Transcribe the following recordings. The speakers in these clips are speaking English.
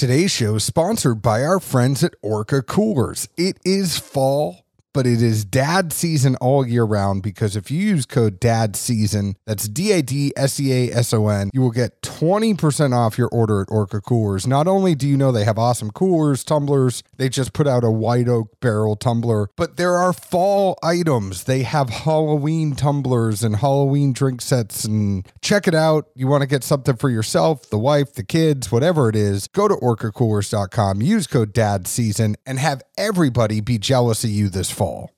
Today's show is sponsored by our friends at Orca Coolers. It is fall, but it is dad season all year round because if you use code DAD season, that's D A D S E A S O N, you will get 20% off your order at Orca Coolers. Not only do you know they have awesome coolers, tumblers, they just put out a white oak barrel tumbler, but there are fall items. They have Halloween tumblers and Halloween drink sets and check it out. You want to get something for yourself, the wife, the kids, whatever it is, go to orcacoolers.com, use code DAD season and have everybody be jealous of you this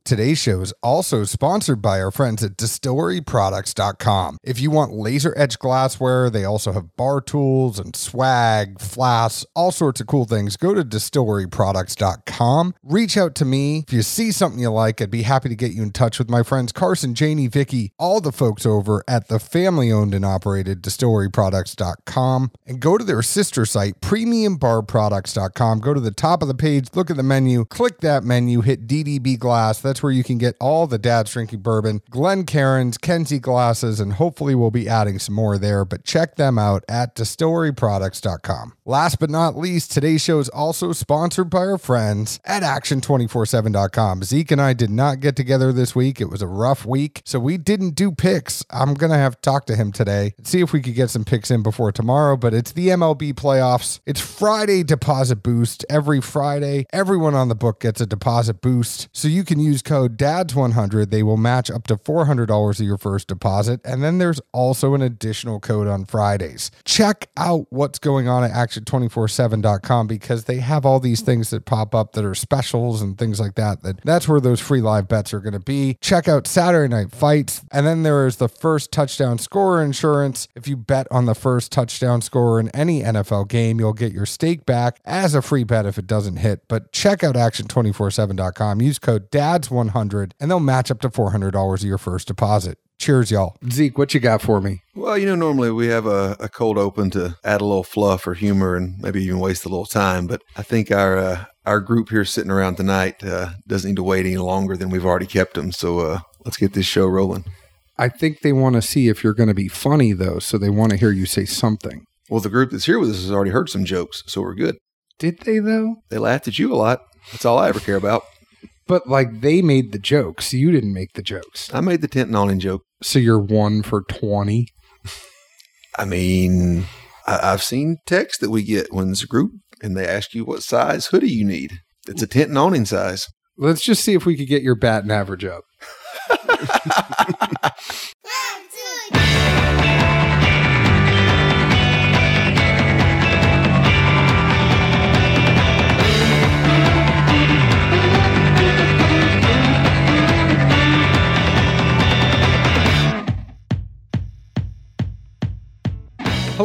Today's show is also sponsored by our friends at distilleryproducts.com. If you want laser etched glassware, they also have bar tools and swag, flasks, all sorts of cool things. Go to distilleryproducts.com. Reach out to me. If you see something you like, I'd be happy to get you in touch with my friends Carson, Janie, Vicky, all the folks over at the family owned and operated distilleryproducts.com and go to their sister site, premiumbarproducts.com. Go to the top of the page, look at the menu, click that menu, hit DDB glass. That's where you can get all the dad's drinking bourbon, Glencairns, Kenzie glasses, and hopefully we'll be adding some more there. But check them out at distilleryproducts.com. Last but not least, today's show is also sponsored by our friends at action247.com. Zeke and I did not get together this week. It was a rough week, so we didn't do picks. I'm going to have to talk to him today, and see if we could get some picks in before tomorrow, but it's the MLB playoffs. It's Friday deposit boost. Every Friday, everyone on the book gets a deposit boost. So you can use code DADS100. They will match up to $400 of your first deposit. And then there's also an additional code on Fridays. Check out what's going on at action247.com because they have all these things that pop up that are specials and things like that. That that's where those free live bets are going to be. Check out Saturday night fights. And then there is the first touchdown scorer insurance. If you bet on the first touchdown scorer in any NFL game, you'll get your stake back as a free bet if it doesn't hit. But check out action247.com. Use code DADS100 and they'll match up to $400 of your first deposit. Cheers, y'all. Zeke, what you got for me? Well, you know, normally we have a, a cold open to add a little fluff or humor and maybe even waste a little time. But I think our uh, our group here sitting around tonight uh, doesn't need to wait any longer than we've already kept them. So uh, let's get this show rolling. I think they want to see if you're going to be funny, though. So they want to hear you say something. Well, the group that's here with us has already heard some jokes, so we're good. Did they, though? They laughed at you a lot. That's all I ever care about. But like they made the jokes. You didn't make the jokes. I made the tent and awning joke. So you're one for 20. I mean, I, I've seen texts that we get when it's a group and they ask you what size hoodie you need. It's a tent and awning size. Let's just see if we could get your bat and average up.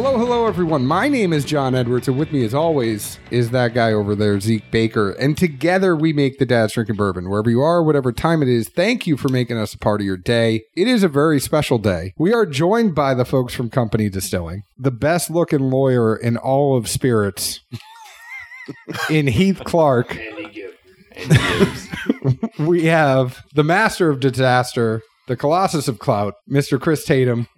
Hello, hello, everyone. My name is John Edwards, and with me, as always, is that guy over there, Zeke Baker. And together we make the Dad's Drinking Bourbon. Wherever you are, whatever time it is, thank you for making us a part of your day. It is a very special day. We are joined by the folks from Company Distilling, the best looking lawyer in all of spirits, in Heath Clark. we have the master of disaster, the colossus of clout, Mr. Chris Tatum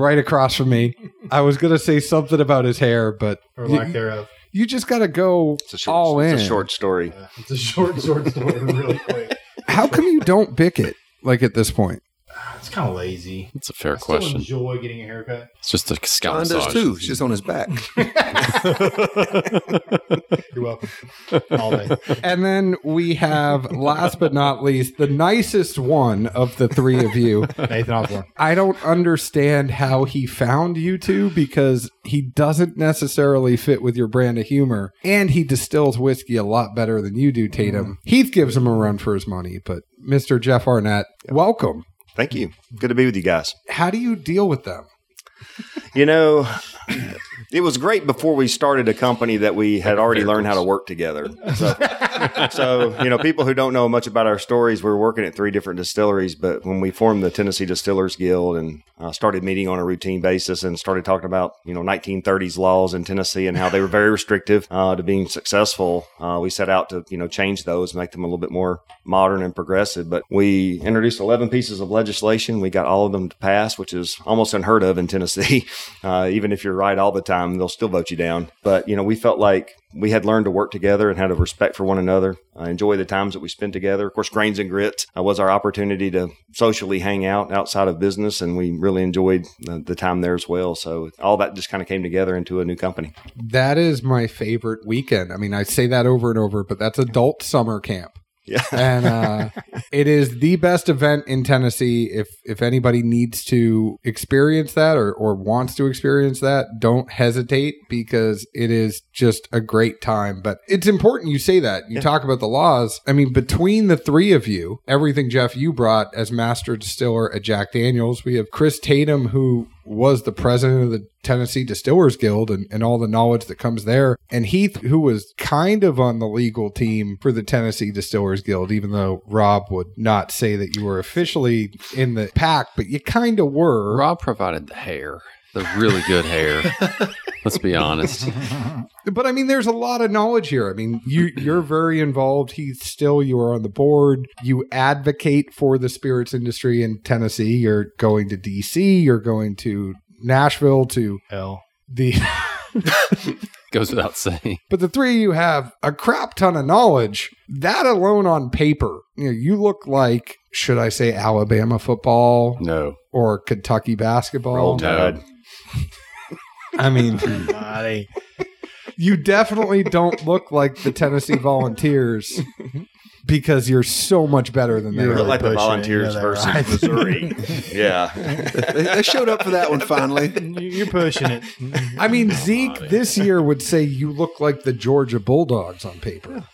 right across from me. I was gonna say something about his hair, but or you, thereof. you just gotta go It's a short, all in. It's a short story. Yeah, it's a short, short story, really quick. How come you don't bick it like at this point? It's kind of lazy. It's a fair I still question. enjoy getting a haircut. It's just a scalp John does massage. too. It's just on his back. You're welcome. All day. And then we have, last but not least, the nicest one of the three of you. Nathan Osborne. I don't understand how he found you two because he doesn't necessarily fit with your brand of humor, and he distills whiskey a lot better than you do, Tatum. Mm-hmm. Heath gives him a run for his money, but Mr. Jeff Arnett, welcome. Thank you. Good to be with you guys. How do you deal with them? You know, it was great before we started a company that we had already learned how to work together. So so, you know, people who don't know much about our stories, we're working at three different distilleries. But when we formed the Tennessee Distillers Guild and uh, started meeting on a routine basis and started talking about, you know, 1930s laws in Tennessee and how they were very restrictive uh, to being successful, uh, we set out to, you know, change those, make them a little bit more modern and progressive. But we introduced 11 pieces of legislation. We got all of them to pass, which is almost unheard of in Tennessee. Uh, even if you're right all the time, they'll still vote you down. But, you know, we felt like we had learned to work together and had a respect for one another. Uh, enjoy the times that we spent together. Of course, Grains and Grits uh, was our opportunity to socially hang out outside of business, and we really enjoyed the, the time there as well. So all that just kind of came together into a new company. That is my favorite weekend. I mean, I say that over and over, but that's adult summer camp. Yeah. and uh, it is the best event in Tennessee. If if anybody needs to experience that or, or wants to experience that, don't hesitate because it is just a great time. But it's important you say that. You talk about the laws. I mean, between the three of you, everything Jeff you brought as master distiller at Jack Daniels, we have Chris Tatum who was the president of the Tennessee Distillers Guild and, and all the knowledge that comes there. And Heath, who was kind of on the legal team for the Tennessee Distillers Guild, even though Rob would not say that you were officially in the pack, but you kind of were. Rob provided the hair, the really good hair. Let's be honest. But I mean, there's a lot of knowledge here. I mean, you you're very involved. Heath, still you are on the board. You advocate for the spirits industry in Tennessee. You're going to D.C. You're going to Nashville to Hell. the. Goes without saying. But the three of you have a crap ton of knowledge. That alone on paper, you know, you look like, should I say Alabama football No. or Kentucky basketball? Roll Tide. I mean, Buddy. you definitely don't look like the Tennessee Volunteers because you're so much better than they You're are. look like the pushing it, Volunteers you know versus right? Missouri. yeah. they, they showed up for that one finally. You- You're pushing it. I mean, Zeke this year would say you look like the Georgia Bulldogs on paper.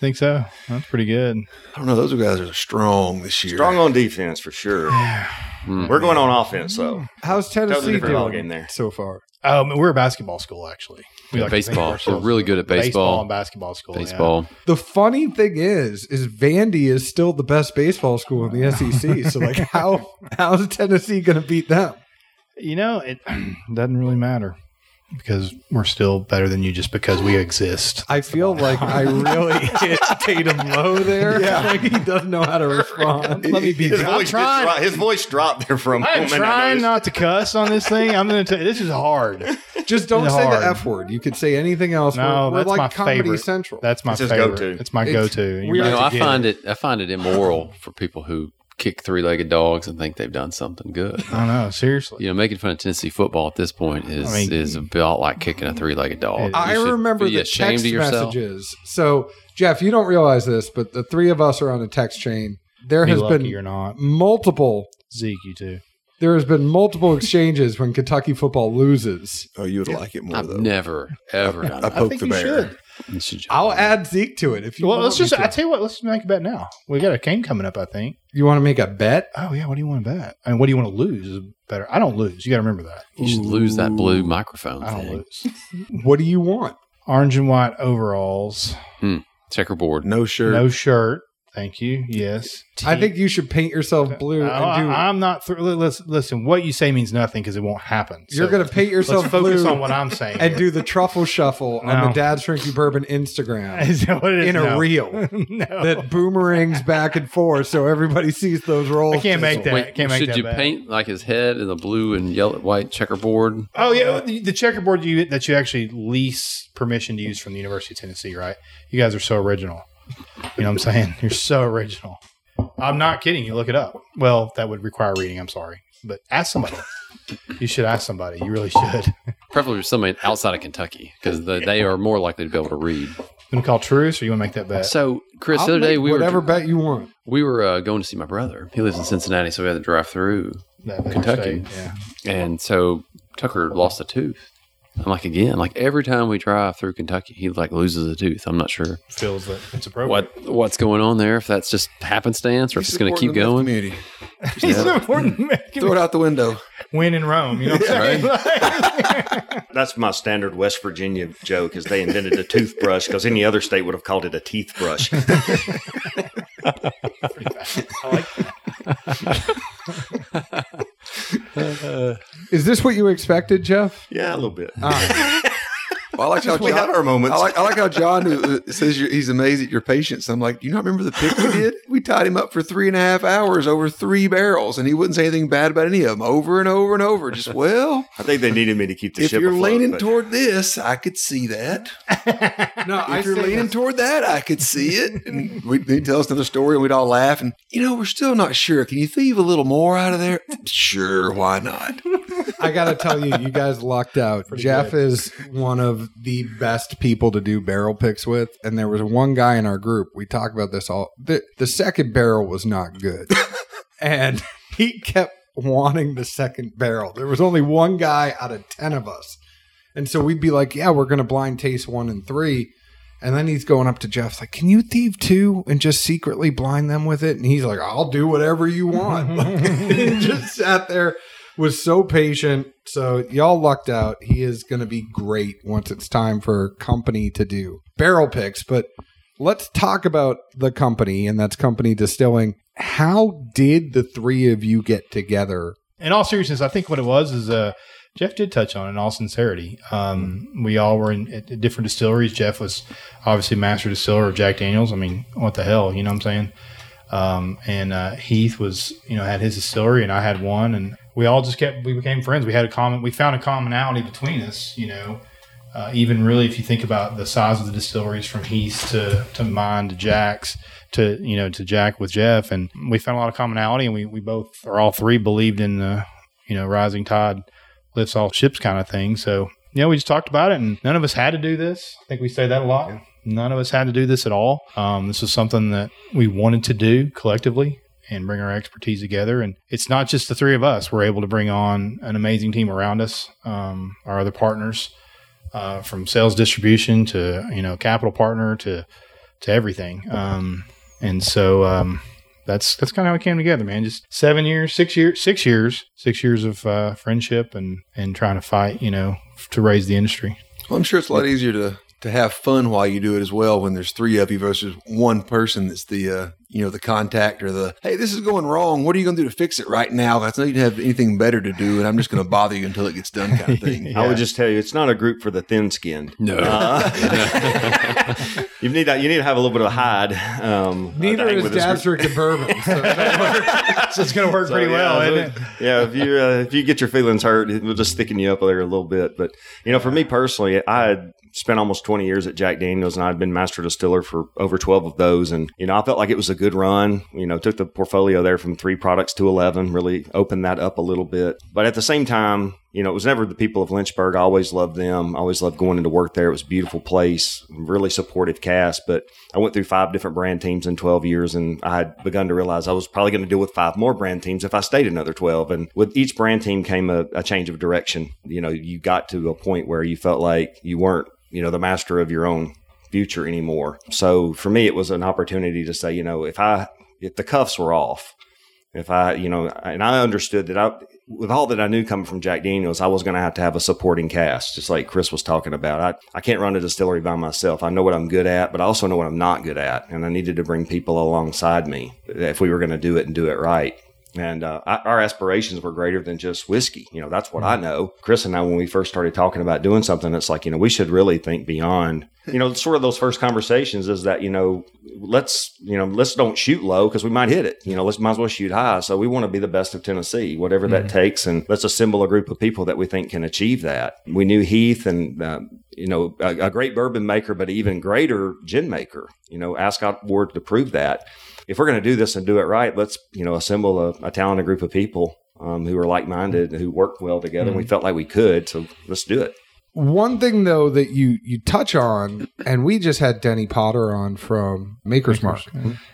Think so? That's pretty good. I don't know. Those guys are strong this year. Strong on defense for sure. Mm. We're going on offense, though. How's Tennessee different doing ballgame there. so far? Um, we're a basketball school, actually. We Yeah, like to think of baseball. ourselves We're really good at Baseball baseball. and basketball school. yeah. Baseball. The funny thing is, is Vandy is still the best baseball school in the SEC. So, like, how how's Tennessee going to beat them? You know, it doesn't really matter because we're still better than you just because we exist. I feel like I really hit Tatum low there. Yeah. like he doesn't know how to respond. Let me be. His I'm voice, trying. dro- his voice dropped there for a moment. I'm trying not to cuss on this thing. I'm going to tell you, this is hard. Just don't It's say hard. the F word. You could say anything else. No, we're, we're that's like my Comedy favorite. Central. That's my It's favorite. go-to. It's my It's- go-to. we You're You are about know, I get find it. I find it immoral for people who kick three-legged dogs and think they've done something good. I know. Seriously. You know, making fun of Tennessee football at this point is I mean- is about like kicking a three-legged dog. It- I remember the text messages. So, Jeff, you don't realize this, but the three of us are on a text chain. There Be has lucky been you're not. multiple. Zeke, you too. There has been multiple exchanges when Kentucky football loses. Oh, you would like it more I've though. never ever done I that. poked the bear. Should- I'll add Zeke to it if you. Well, want let's just. to. I tell you what. Let's make a bet now. We got a game coming up. I think. you want to make a bet? Oh yeah. What do you want to bet? I mean, what do you want to lose? Is better. I don't lose. You got to remember that. You should lose that blue microphone I don't thing. lose. What do you want? Orange and white overalls. Hmm. Checkerboard. No shirt. No shirt. Thank you. Yes. I think you should paint yourself blue oh, I, and do. am not. Th- listen, listen. What you say means nothing because it won't happen. you're So going to paint yourself Let's focus blue on what I'm saying. and do the truffle shuffle on the Dad's Drinking Bourbon Instagram Is that what it is? in a No. reel no. that boomerangs back and forth so everybody sees those rolls. I can't make that. Wait, can't make should that you bet. paint like his head in the blue and yellow, white checkerboard? Oh yeah, the, the checkerboard you that you actually lease permission to use from the University of Tennessee, right? You guys are so original. You know what I'm saying? You're so original. I'm not kidding. You look it up. Well, that would require reading. I'm sorry, but ask somebody. You should ask somebody. You really should. Preferably somebody outside of Kentucky because the, they are more likely to be able to read. Gonna call truce, or you want to make that bet? So, Chris, I'll the other day we whatever were bet you want. we were uh, going to see my brother. He lives in Cincinnati, so we had to drive through. That Kentucky. state, Yeah. And so Tucker lost a tooth. I'm like again, like every time we drive through Kentucky, he like loses a tooth. I'm not sure Feels that it's appropriate. what what's going on there. If that's just happenstance or if it's going to keep the going. Community. He's important. Throw it out the window. win in Rome. You know what I'm saying? That's my standard West Virginia joke is they invented a toothbrush because any other state would have called it a teeth brush. I like that. Is this what you expected, Jeff? yeah, a little bit. Ah. Well, I like how we have our moments. I like I like how John uh, says you're, he's amazed at your patience. I'm like, do you not remember the pick we did? We tied him up for three and a half hours over three barrels, and he wouldn't say anything bad about any of them over and over and over. Just well, I think they needed me to keep the if ship If you're afloat, leaning but- toward this, I could see that. No, If you're leaning toward that, I could see it. And we'd, he'd tell us another story, and we'd all laugh. And you know, we're still not sure. Can you thieve a little more out of there? Sure, why not? I gotta tell you, you guys lucked out. Jeff is one of the best people to do barrel picks with, and there was one guy in our group. We talk about this all. The, the second barrel was not good, and he kept wanting the second barrel. There was only one guy out of ten of us, and so we'd be like, "Yeah, we're gonna blind taste one and three. And then he's going up to Jeff's like, "Can you thieve two and just secretly blind them with it?" And he's like, "I'll do whatever you want." he just sat there was so patient. So y'all lucked out. He is going to be great once it's time for company to do barrel picks. But let's talk about the company, and that's Company Distilling. How did the three of you get together? in all seriousness, I think what it was is uh, Jeff did touch on it in all sincerity. Um, we all were in at different distilleries. Jeff was obviously master distiller of Jack Daniels. I mean, what the hell, you know what I'm saying? Um, and uh, Heath was, you know, had his distillery, and I had one, and we all just kept. We became friends. We had a common. We found a commonality between us. You know, uh, even really, if you think about the size of the distilleries from Heath to to mine to Jack's to you know to Jack with Jeff, and we found a lot of commonality, and we we both or all three believed in the you know rising tide lifts all ships kind of thing. So yeah, we just talked about it, and none of us had to do this. I think we say that a lot. None of us had to do this at all. Um, this was something that we wanted to do collectively and bring our expertise together. And it's not just the three of us. We're able to bring on an amazing team around us, um, our other partners, uh, from sales distribution to you know capital partner to to everything. Um, and so um, that's that's kind of how it came together, man. Just seven years, six years, six years, six years of uh, friendship and and trying to fight, you know, to raise the industry. Well, I'm sure it's a lot easier to to have fun while you do it as well when there's three of you versus one person that's the uh, you know the contact or the hey this is going wrong what are you going to do to fix it right now I know you don't have anything better to do and I'm just going to bother you until it gets done kind of thing. I would just tell you, it's not a group for the thin-skinned. No. Uh, you need that. You need to have a little bit of hide. Um, Neither to is with this Dad's drinking bourbon. So so it's going to work So, pretty well, yeah, isn't it? yeah, if you uh, if you get your feelings hurt, it will just thicken you up there a little bit. But you know, for me personally, I had spent almost 20 years at Jack Daniels, and I'd been master distiller for over 12 of those. And you know, I felt like it was a good run. You know, took the portfolio there from three products to 11, really opened that up a little bit. But at the same time, you know, it was never the people of Lynchburg. I always loved them. I always loved going into work there. It was a beautiful place, really supportive cast. But I went through five different brand teams in 12 years, and I had begun to realize I was probably going to deal with five more brand teams if I stayed another 12. And with each brand team came a, a change of direction. You know, you got to a point where you felt like you weren't, you know, the master of your own future anymore. So for me, it was an opportunity to say, you know, if I, if the cuffs were off, if I, you know, and I understood that I, with all that I knew coming from Jack Daniels, I was going to have to have a supporting cast, just like Chris was talking about. I, I can't run a distillery by myself. I know what I'm good at, but I also know what I'm not good at. And I needed to bring people alongside me if we were going to do it and do it right. And uh, I, our aspirations were greater than just whiskey. You know, that's what I know. Chris and I, when we first started talking about doing something, it's like, you know, we should really think beyond. You know, sort of those first conversations is that, you know, let's, you know, let's don't shoot low because we might hit it. You know, let's might as well shoot high. So we want to be the best of Tennessee, whatever that takes. And let's assemble a group of people that we think can achieve that. We knew Heath and, uh, you know, a, a great bourbon maker, but even greater gin maker. You know, Ascot Ward to prove that if we're going to do this and do it right, let's you know assemble a, a talented group of people um, who are like minded, who work well together. And we felt like we could, so let's do it. One thing though that you you touch on, and we just had Denny Potter on from Maker's Mark,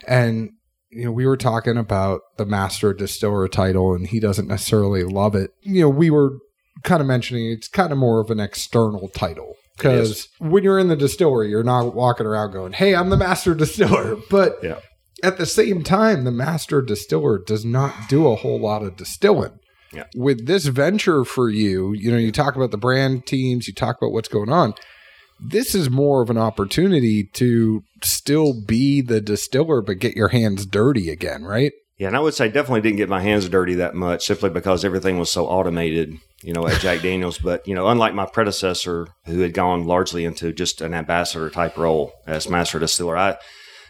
and you know we were talking about the master distiller title, and he doesn't necessarily love it. You know, we were kind of mentioning it's kind of more of an external title because when you're in the distillery, you're not walking around going, "Hey, I'm the master distiller," but Yeah. At the same time, the master distiller does not do a whole lot of distilling. Yeah. With this venture for you, you know, you talk about the brand teams, you talk about what's going on. This is more of an opportunity to still be the distiller, but get your hands dirty again, right? Yeah, and I would say definitely didn't get my hands dirty that much simply because everything was so automated, you know, at Jack Daniels. But, you know, unlike my predecessor who had gone largely into just an ambassador type role as master distiller, I,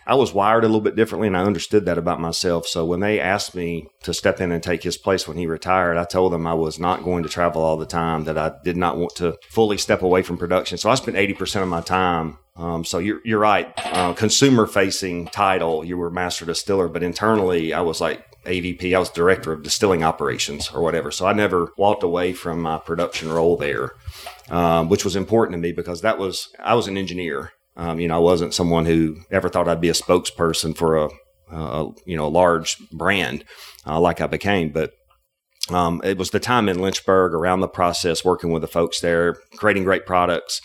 I was wired a little bit differently and I understood that about myself. So when they asked me to step in and take his place when he retired, I told them I was not going to travel all the time, that I did not want to fully step away from production. So I spent 80% of my time um, so you're you're right. Uh, consumer facing title, you were master distiller, but internally, I was like AVP. I was director of distilling operations or whatever. So I never walked away from my production role there, um, which was important to me because that was I was an engineer. Um, you know, I wasn't someone who ever thought I'd be a spokesperson for a, a you know a large brand uh, like I became, but. Um, it was the time in Lynchburg around the process, working with the folks there, creating great products,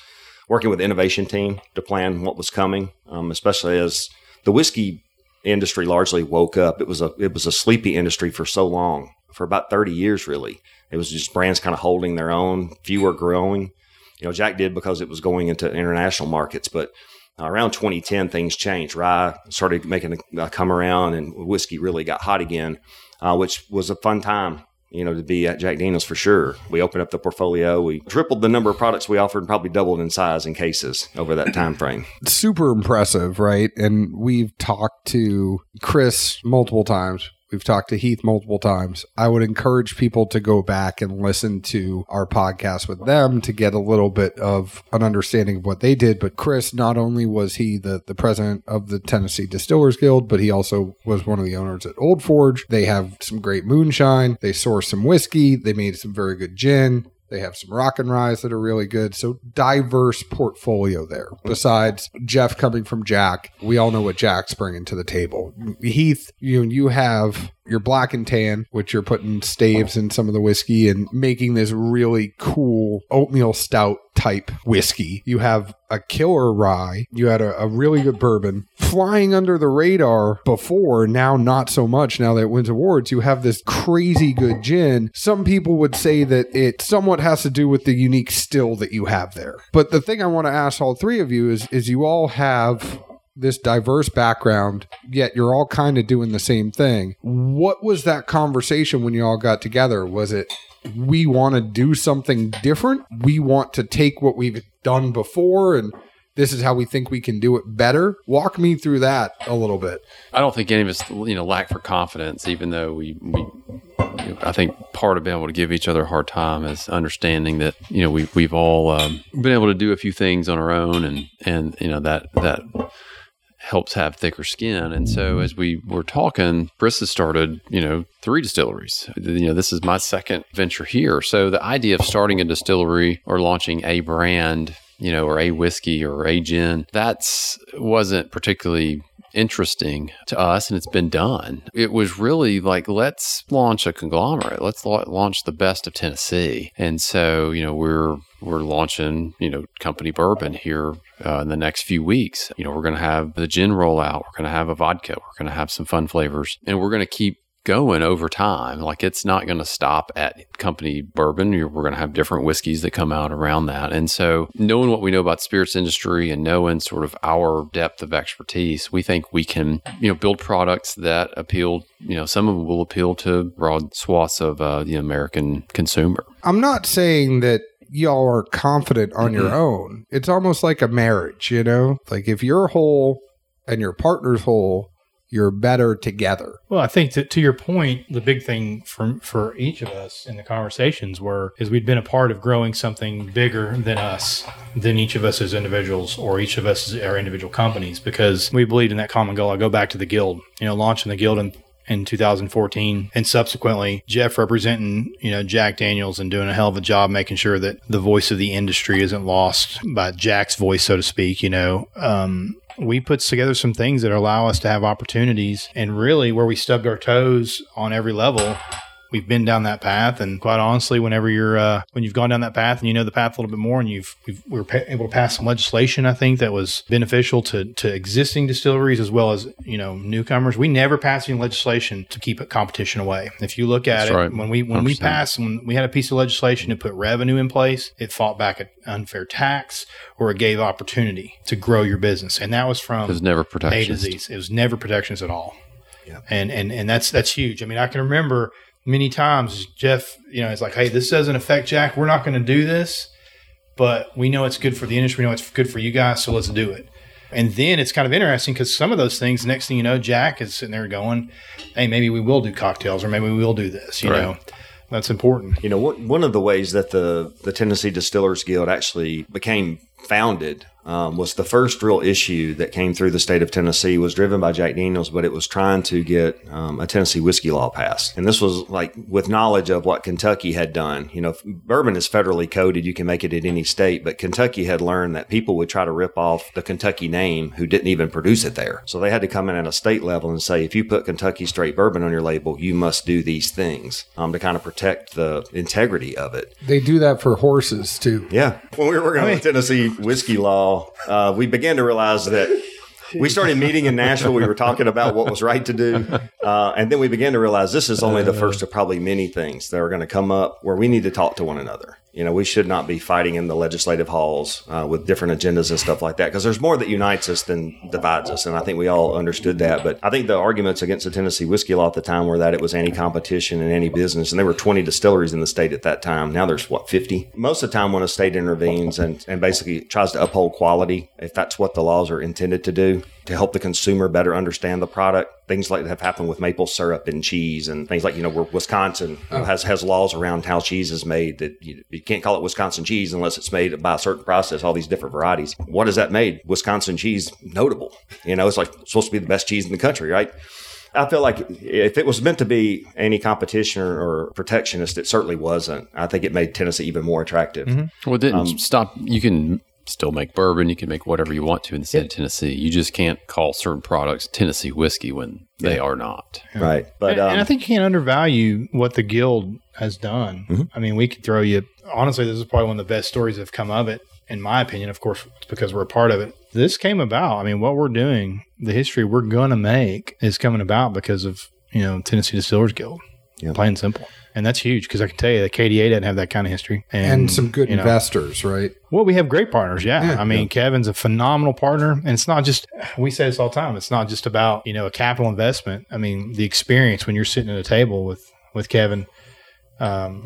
working with the innovation team to plan what was coming, um, especially as the whiskey industry largely woke up. It was a it was a sleepy industry for so long, for about thirty years, really. It was just brands kind of holding their own, fewer growing. You know, Jack did because it was going into international markets, but uh, around 2010 things changed. Rye started making a, come around, and whiskey really got hot again, uh, which was a fun time you know, to be at Jack Daniels for sure. We opened up the portfolio. We tripled the number of products we offered and probably doubled in size and cases over that time frame. Super impressive, right? And we've talked to Chris multiple times We've talked to Heath multiple times. I would encourage people to go back and listen to our podcast with them to get a little bit of an understanding of what they did. But Chris, not only was he the, the president of the Tennessee Distillers Guild, but he also was one of the owners at Old Forge. They have some great moonshine. They source some whiskey. They made some very good gin. They have some rock and ryes that are really good. So diverse portfolio there. Besides Jeff coming from Jack, we all know what Jack's bringing to the table. Heath, you you have your black and tan, which you're putting staves in some of the whiskey and making this really cool oatmeal stout type whiskey. You have a killer rye. You had a, a, really good bourbon flying under the radar before, now not so much. Now that it wins awards, you have this crazy good gin. Some people would say that it somewhat has to do with the unique still that you have there. But the thing I want to ask all three of you is, is you all have this diverse background, yet you're all kind of doing the same thing. What was that conversation when you all got together? Was it we want to do something different? We want to take what we've done before and this is how we think we can do it better. Walk me through that a little bit. I don't think any of us, you know, lack for confidence, even though we, we I think part of being able to give each other a hard time is understanding that you know we we've all um, been able to do a few things on our own, and and you know that that helps have thicker skin. And so as we were talking, Chris has started, you know, three distilleries. You know, this is my second venture here. So the idea of starting a distillery or launching a brand, you know, or a whiskey or a gin, that's wasn't particularly interesting to us and it's been done. It was really like, let's launch a conglomerate. Let's launch the best of Tennessee. And so, you know, we're we're launching, you know, company bourbon here uh, in the next few weeks. You know, we're going to have the gin rollout. We're going to have a vodka. We're going to have some fun flavors, and we're going to keep going over time. Like it's not going to stop at company bourbon. We're going to have different whiskeys that come out around that. And so, knowing what we know about spirits industry and knowing sort of our depth of expertise, we think we can, you know, build products that appeal. You know, some of them will appeal to broad swaths of uh, the American consumer. I'm not saying that y'all are confident on your mm-hmm. own. It's almost like a marriage, you know? Like if you're whole and your partner's whole, you're better together. Well, I think that to your point, the big thing for for each of us in the conversations were is we'd been a part of growing something bigger than us, than each of us as individuals or each of us as our individual companies, because we believed in that common goal. I go back to the guild, you know, launching the guild in in 2014 and subsequently Jeff representing, you know, Jack Daniels and doing a hell of a job making sure that the voice of the industry isn't lost by Jack's voice, so to speak, you know. Um, we put together some things that allow us to have opportunities and really where we stubbed our toes on every level we've been down that path. And quite honestly, whenever you're uh, when you've gone down that path and you know the path a little bit more, and you've we've, we were pa- able to pass some legislation, I think that was beneficial to to existing distilleries as well as you know newcomers. We never passed any legislation to keep competition away. If you look at That's it, right. when we when we 100%. passed when we had a piece of legislation to put revenue in place, it fought back an unfair tax or it gave opportunity to grow your business, and that was from It was never a to protectionist. Z. It was never protections at all. Yeah. And and and that's that's huge. I mean, I can remember many times Jeff, you know, it's like, hey, this doesn't affect Jack. We're not going to do this, but we know it's good for the industry. We know it's good for you guys, so let's do it. And then it's kind of interesting because some of those things, next thing you know, Jack is sitting there going, "Hey, maybe we will do cocktails, or maybe we will do this." You Right. know, that's important. You know, one one of the ways that the the Tennessee Distillers Guild actually became founded um, was the first real issue that came through the state of Tennessee was driven by Jack Daniels, but it was trying to get um, a Tennessee whiskey law passed. And this was like with knowledge of what Kentucky had done. You know, bourbon is federally coded; you can make it at any state, but Kentucky had learned that people would try to rip off the Kentucky name who didn't even produce it there. So they had to come in at a state level and say, if you put Kentucky straight bourbon on your label, you must do these things um, to kind of protect the integrity of it. They do that for horses too. Yeah. When we were working on the Tennessee whiskey law, uh, we began to realize that we started meeting in Nashville. We were talking about what was right to do. Uh, and then we began to realize this is only the first of probably many things that are going to come up where we need to talk to one another. You know, we should not be fighting in the legislative halls uh, with different agendas and stuff like that because there's more that unites us than divides us. And I think we all understood that. But I think the arguments against the Tennessee whiskey law at the time were that it was anti competition and anti business. And there were 20 distilleries in the state at that time. Now there's what, 50? Most of the time when a state intervenes and, and basically tries to uphold quality, if that's what the laws are intended to do, to help the consumer better understand the product, things like that have happened with maple syrup and cheese and things like, you know, where Wisconsin has, has laws around how cheese is made that you, you can't call it Wisconsin cheese unless it's made by a certain process, all these different varieties. What has that made Wisconsin cheese notable? You know, it's like supposed to be the best cheese in the country, right? I feel like if it was meant to be any competition or, protectionist, it certainly wasn't. I think it made Tennessee even more attractive. Well, it didn't Um, stop. You can still make bourbon. You can make whatever you want to in the state of Tennessee. You just can't call certain products Tennessee whiskey when they are not. Right. But and, and I um, think you can't undervalue what the guild has done. Mm-hmm. I mean, we could throw you. Honestly, this is probably one of the best stories that have come of it, in my opinion. Of course, it's because we're a part of it. This came about. I mean, what we're doing, the history we're gonna make, is coming about because of you know Tennessee Distillers Guild. Yeah. Plain and simple. And that's huge because I can tell you that KDA doesn't have that kind of history. And some good you know, investors, right? well, we have great partners. Yeah. Yeah, I mean, Kevin's a phenomenal partner. And it's not just, we say this all the time, it's not just about, you know, a capital investment. I mean, the experience when you're sitting at a table with, with Kevin, um,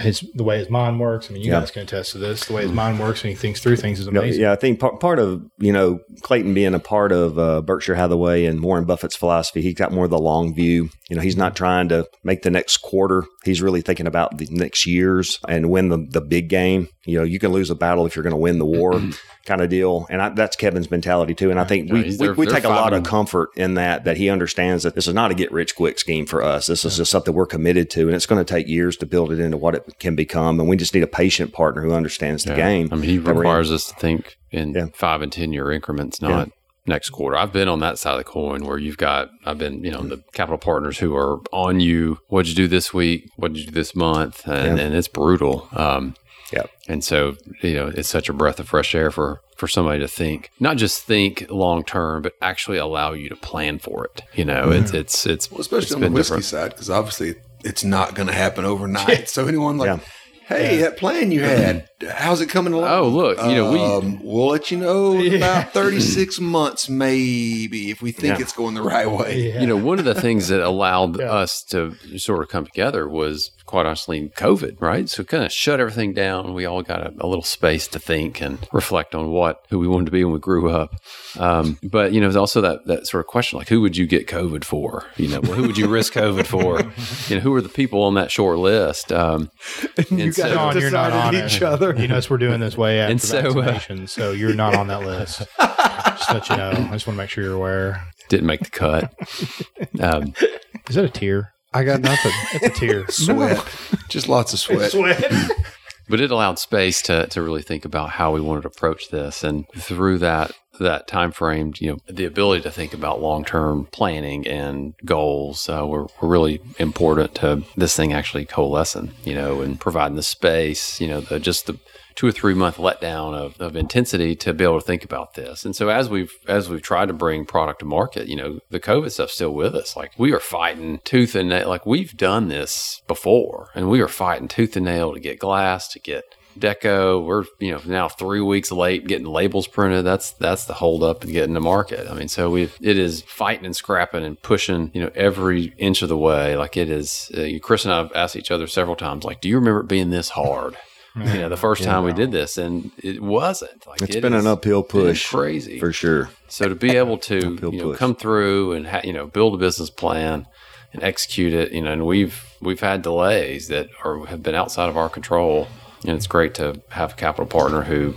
his, the way his mind works. I mean, you Yeah. guys can attest to this. The way his mind works and he thinks through things is amazing. yeah, I think part, part of you know Clayton being a part of uh, Berkshire Hathaway and Warren Buffett's philosophy, he's got more of the long view. You know, he's not trying to make the next quarter. He's really thinking about the next years and win the the big game. You know, you can lose a battle if you're going to win the war, kind of deal. And I, that's Kevin's mentality too. And I think Yeah, we we, we take a lot of comfort in that that he understands that this is not a get rich quick scheme for us. This is just something we're committed to, and it's going to take years to build it into what it can become. And we just need a patient partner who understands the Yeah. game. I mean, he that we're in. requires us to think in Yeah. five and 10 year increments, not next quarter. I've been on that side of the coin where you've got, I've been, you know, the capital partners who are on you. What'd you do this week? What did you do this month? And, Yeah. and it's brutal. Um, Yeah. And so, you know, it's such a breath of fresh air for, for somebody to think, not just think long term, but actually allow you to plan for it. You know, it's, it's, it's, Well, especially it's on the been whiskey different. side, because obviously it's not going to happen overnight. So anyone like, Yeah. hey, that plan you had, how's it coming along? Oh, look, you know, we- um, we'll let you know in about thirty six months, maybe, if we think Yeah. it's going the right way. Yeah. You know, one of the things that allowed Yeah. us to sort of come together was quite honestly COVID, right? So kind of shut everything down. We all got a, a little space to think and reflect on what who we wanted to be when we grew up. Um, but you know, there's also that that sort of question like, who would you get COVID for? You know, well, who would you risk COVID for? You know, who are the people on that short list? Um, you And so- guys John, you're not on decided each it. other. You notice we're doing this way after And so, uh, so you're not on that list. just let you know. I just want to make sure you're aware. didn't make the cut. Um, Is that a tear? I got nothing. It's a tear. Sweat, just lots of sweat. Sweat. but it allowed space to to really think about how we wanted to approach this and through that that time frame, you know, the ability to think about long term planning and goals uh, were, were really important to this thing actually coalescing, you know, and providing the space, you know, the just the two or three month letdown of, of intensity to be able to think about this. And so as we've as we've tried to bring product to market, you know, the COVID stuff's still with us. Like we are fighting tooth and nail. Like we've done this before, and we are fighting tooth and nail to get glass, to get deco. We're you know now three weeks late getting labels printed. That's that's the holdup in getting to market. I mean, so we it is fighting and scrapping and pushing you know every inch of the way. Like it is. Uh, Chris and I have asked each other several times. Like, do you remember it being this hard? You know, the first time we did this, and it wasn't. Like It's it been is- an uphill push, crazy for sure. so to be able to you know come through and ha- you know build a business plan and execute it, you know, and we've we've had delays that are have been outside of our control, and it's great to have a capital partner who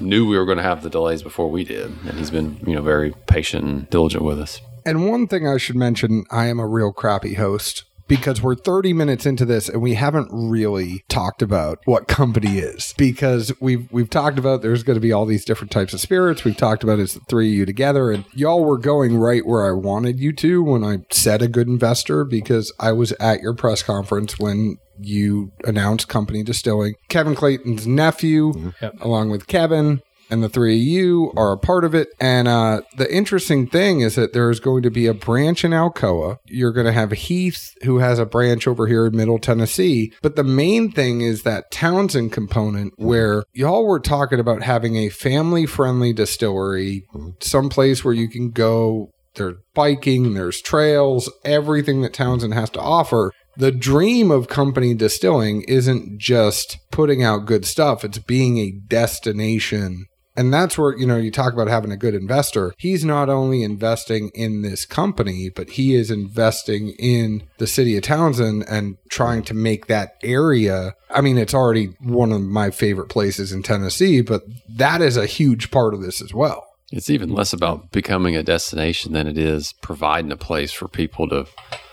knew we were going to have the delays before we did, and he's been you know very patient and diligent with us. And one thing I should mention, I am a real crappy host because we're 30 minutes into this and we haven't really talked about what company is because we've we've talked about there's going to be all these different types of spirits. We've talked about it's the three of you together and y'all were going right where I wanted you to when I said a good investor because I was at your press conference when you announced company distilling. Kevin Clayton's nephew mm-hmm. Yep. along with Kevin and the three of you are a part of it. And uh, the interesting thing is that there's going to be a branch in Alcoa. You're going to have Heath, who has a branch over here in Middle Tennessee. But the main thing is that Townsend component, where y'all were talking about having a family friendly distillery, someplace where you can go. There's biking, there's trails, everything that Townsend has to offer the dream of company distilling isn't just putting out good stuff, it's being a destination. And that's where, you know, you talk about having a good investor. He's not only investing in this company, but he is investing in the city of Townsend and trying to make that area. I mean, it's already one of my favorite places in Tennessee, but that is a huge part of this as well. It's even less about becoming a destination than it is providing a place for people to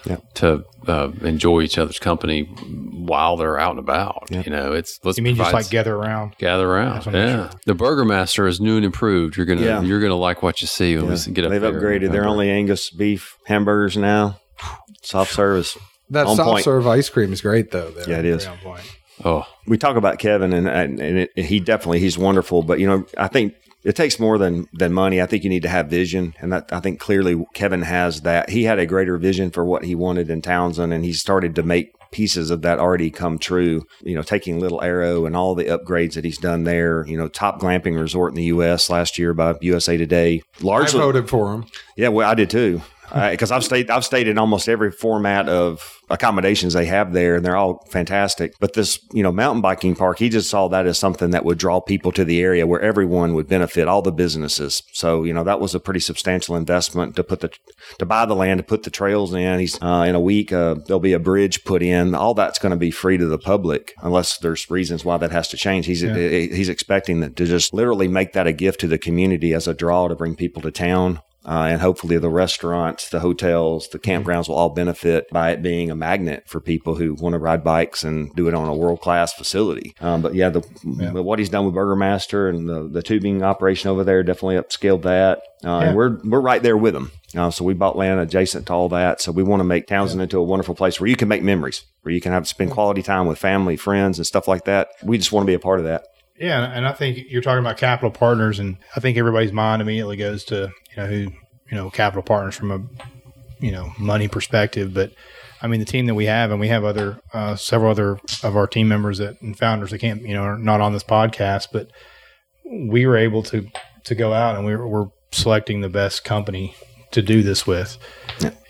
Yeah. to uh, enjoy each other's company while they're out and about. You know, it's let's You mean just like gather around? gather around. That's what I'm Yeah, the Burgermaster is new and improved. You're gonna Yeah. you're gonna like what you see when we get up They've there. upgraded. They're only Angus beef hamburgers now. Soft service. That On soft point. serve ice cream is great, though. There. Yeah, it is. Very on point. oh we talk about Kevin and and, and it, he definitely he's wonderful, but you know I think it takes more than than money. I think you need to have vision, and that I think clearly Kevin has that. He had a greater vision for what he wanted in Townsend, and he started to make pieces of that already come true. You know, taking Little Arrow and all the upgrades that he's done there. You know, top glamping resort in the U.S. last year by USA Today. I Largely, voted for him. yeah, well, I did too. Because I've stayed, I've stayed in almost every format of accommodations they have there, and they're all fantastic. But this, you know, mountain biking park, he just saw that as something that would draw people to the area where everyone would benefit, all the businesses. So, you know, that was a pretty substantial investment to put the to buy the land to put the trails in. He's uh, in a week, uh, there'll be a bridge put in. All that's going to be free to the public, unless there's reasons why that has to change. He's he's expecting that to just literally make that a gift to the community as a draw to bring people to town. Uh, and hopefully the restaurants, the hotels, the campgrounds will all benefit by it being a magnet for people who want to ride bikes and do it on a world class facility. Um, but yeah, the but what he's done with Burgermaster and the, the tubing operation over there definitely upscaled that. Uh, Yeah. And we're we're right there with them. Uh, so we bought land adjacent to all that. So we want to make Townsend into a wonderful place where you can make memories, where you can have spend quality time with family, friends, and stuff like that. We just want to be a part of that. Yeah, and I think you're talking about capital partners, and I think everybody's mind immediately goes to you know who you know capital partners from a you know money perspective. But I mean, the team that we have, and we have other uh, several other of our team members that and founders that can't you know are not on this podcast, but we were able to to go out and we were, we're selecting the best company to do this with.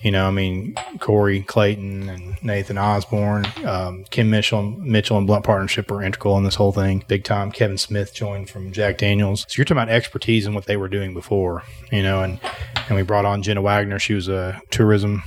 You know, I mean, Corey Clayton and Nathan Osborne, um, Kim Mitchell, Mitchell and Blunt Partnership are integral in this whole thing, big time. Kevin Smith joined from Jack Daniels. So you're talking about expertise in what they were doing before, you know, and and we brought on Jenna Wagner. She was a tourism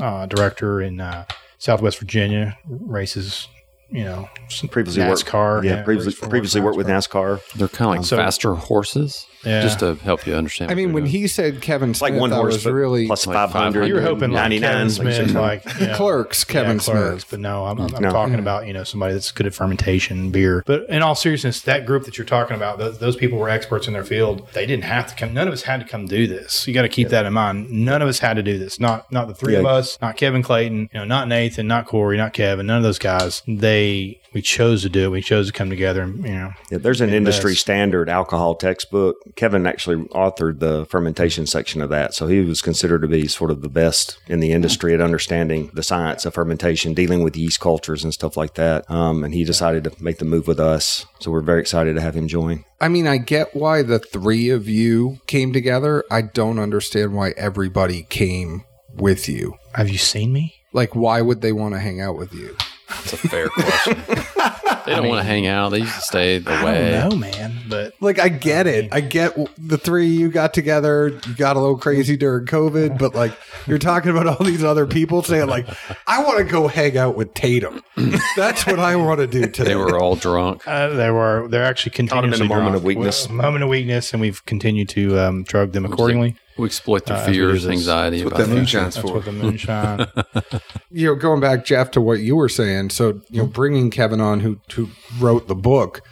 uh, director in uh, Southwest Virginia, races you know, some Previously worked- NASCAR. Yeah, previously, previously worked with NASCAR. They're kind of like So- faster horses, Yeah. just to help you understand. I mean, when doing. he said Kevin Smith, like one I horse was really plus Like 500. You were hoping like 99. Kevin Smith, like you know, Clerks, Kevin yeah, clerks, Smith. but no, I'm, I'm No. talking about you know somebody that's good at fermentation, beer. But in all seriousness, that group that you're talking about, those, those people were experts in their field. They didn't have to come. None of us had to come do this. You got to keep that in mind. None of us had to do this. Not not the three of us. Not Kevin Clayton. You know, not Nathan. Not Corey. Not Kevin. None of those guys. They we chose to do it. We chose to come together and you know Yeah, there's an industry best. standard alcohol textbook. Kevin actually authored the fermentation section of that. So he was considered to be sort of the best in the industry at understanding the science of fermentation, dealing with yeast cultures and stuff like that. Um, and he decided to make the move with us. So we're very excited to have him join. I mean, I get why the three of you came together. I don't understand why everybody came with you. have you seen me? Like, why would they want to hang out with you? That's a fair question. they don't want to hang out. They used to stay I away. don't know, man. But Like, I get it. I get the three you got together. You got a little crazy during COVID, but like, you're talking about all these other people saying, like, I want to go hang out with Tatum. That's what I want to do today. They were all drunk. Uh, they were. They're actually him in a continuously moment drunk. of weakness. Well, moment of weakness, and we've continued to um, drug them accordingly. We exploit their Uh, fears, do this. anxiety. That's what about that things. moonshine's That's what the moonshine. you know, going back, Jeff, to what you were saying. So, you know, bringing Kevin on, who who wrote the book,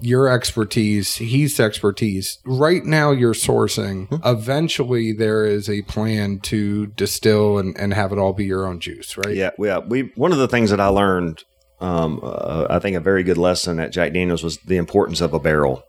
your expertise, he's expertise. Right now, you're sourcing. Eventually, there is a plan to distill and, and have it all be your own juice, right? Yeah, yeah. We one of the things that I learned, um, uh, I think a very good lesson at Jack Daniels was the importance of a barrel.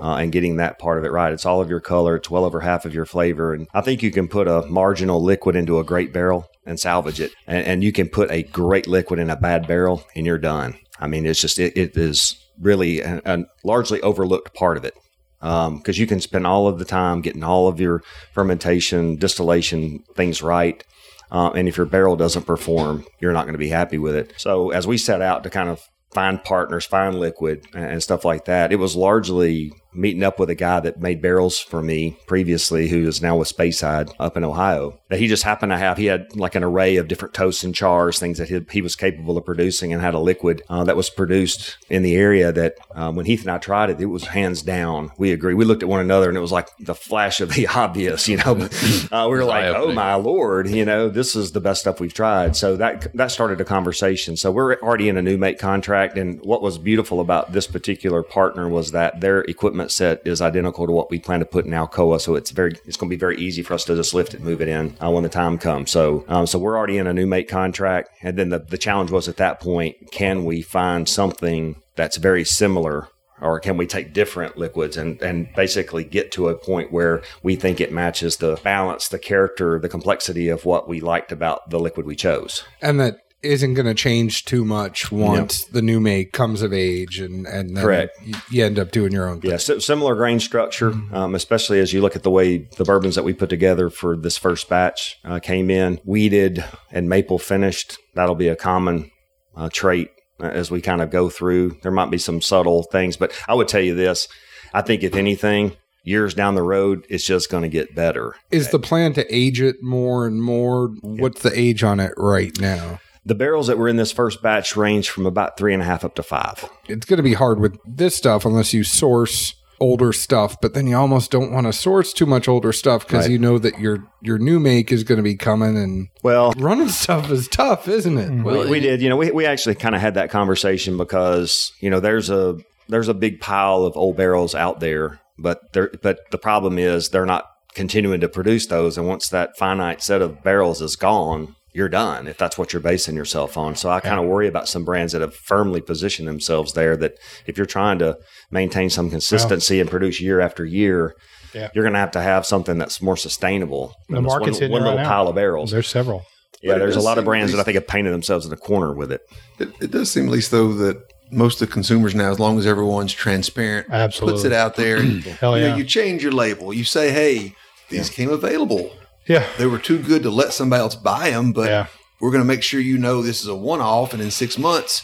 Uh, and getting that part of it right. It's all of your color. It's well over half of your flavor. And I think you can put a marginal liquid into a great barrel and salvage it. And, and you can put a great liquid in a bad barrel and you're done. I mean, it's just, it, it is really a, a largely overlooked part of it because you can spend all of the time getting all of your fermentation, distillation things right. Uh, and if your barrel doesn't perform, you're not going to be happy with it. So as we set out to kind of find partners, find liquid and stuff like that, it was largely meeting up with a guy that made barrels for me previously, who is now with Speyside up in Ohio. That he just happened to have, he had like an array of different toasts and chars, things that he, he was capable of producing, and had a liquid uh, that was produced in the area that um, when Heath and I tried it, it was hands down. We agree. We looked at one another and it was like the flash of the obvious, you know. uh, we were like, oh my lord, you know, this is the best stuff we've tried. So that that started a conversation. So we're already in a new make contract, and what was beautiful about this particular partner was that their equipment set is identical to what we plan to put in Alcoa. So it's very it's going to be very easy for us to just lift it, move it in uh, when the time comes. So um, so we're already in a new make contract, and then the the challenge was at that point, can we find something that's very similar or can we take different liquids and, and basically get to a point where we think it matches the balance, the character, the complexity of what we liked about the liquid we chose? And that isn't going to change too much once the new make comes of age and, and then Correct. you end up doing your own thing. Yeah, si- similar grain structure, um, especially as you look at the way the bourbons that we put together for this first batch uh, came in, wheated and maple finished. That'll be a common uh, trait uh, as we kind of go through. There might be some subtle things, but I would tell you this: I think if anything, years down the road, it's just going to get better. Is the plan to age it more and more? What's the age on it right now? The barrels that were in this first batch range from about three and a half up to five. It's going to be hard with this stuff unless you source older stuff, but then you almost don't want to source too much older stuff because Right. you know that your your new make is going to be coming and Well, running stuff is tough, isn't it? Mm. we, we did. You know, we, we actually kind of had that conversation because you know there's a there's a big pile of old barrels out there, but there but the problem is they're not continuing to produce those, and once that finite set of barrels is gone. You're done if that's what you're basing yourself on. So I kind of worry about some brands that have firmly positioned themselves there. That if you're trying to maintain some consistency and produce year after year, Yeah. you're going to have to have something that's more sustainable. The market's one, hitting one it right little now. pile of barrels. There's several. Yeah, But there's a lot of brands at that I think have painted themselves in a corner with it. It, it does seem at least though that most of the consumers now, as long as everyone's transparent, Absolutely. puts it out there. And, Hell you, know, yeah. you change your label. You say, "Hey, these came available. Yeah. They were too good to let somebody else buy them, but Yeah. we're going to make sure you know this is a one-off, and in six months,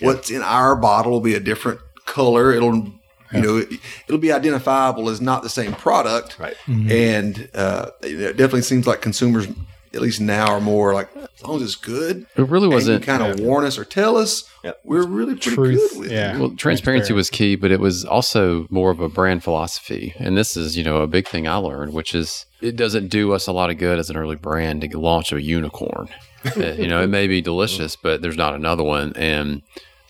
what's in our bottle will be a different color. It'll." You know, it, it'll be identifiable as not the same product, Right. and uh, it definitely seems like consumers at least now are more like as long as it's good. It really wasn't. kind of warn us or tell us. Yep. We're really pretty Truth, good with yeah. it. Well, transparency Transparent. was key, but it was also more of a brand philosophy. And this is, you know, a big thing I learned, which is it doesn't do us a lot of good as an early brand to launch a unicorn. Uh, you know, it may be delicious, but there's not another one. And,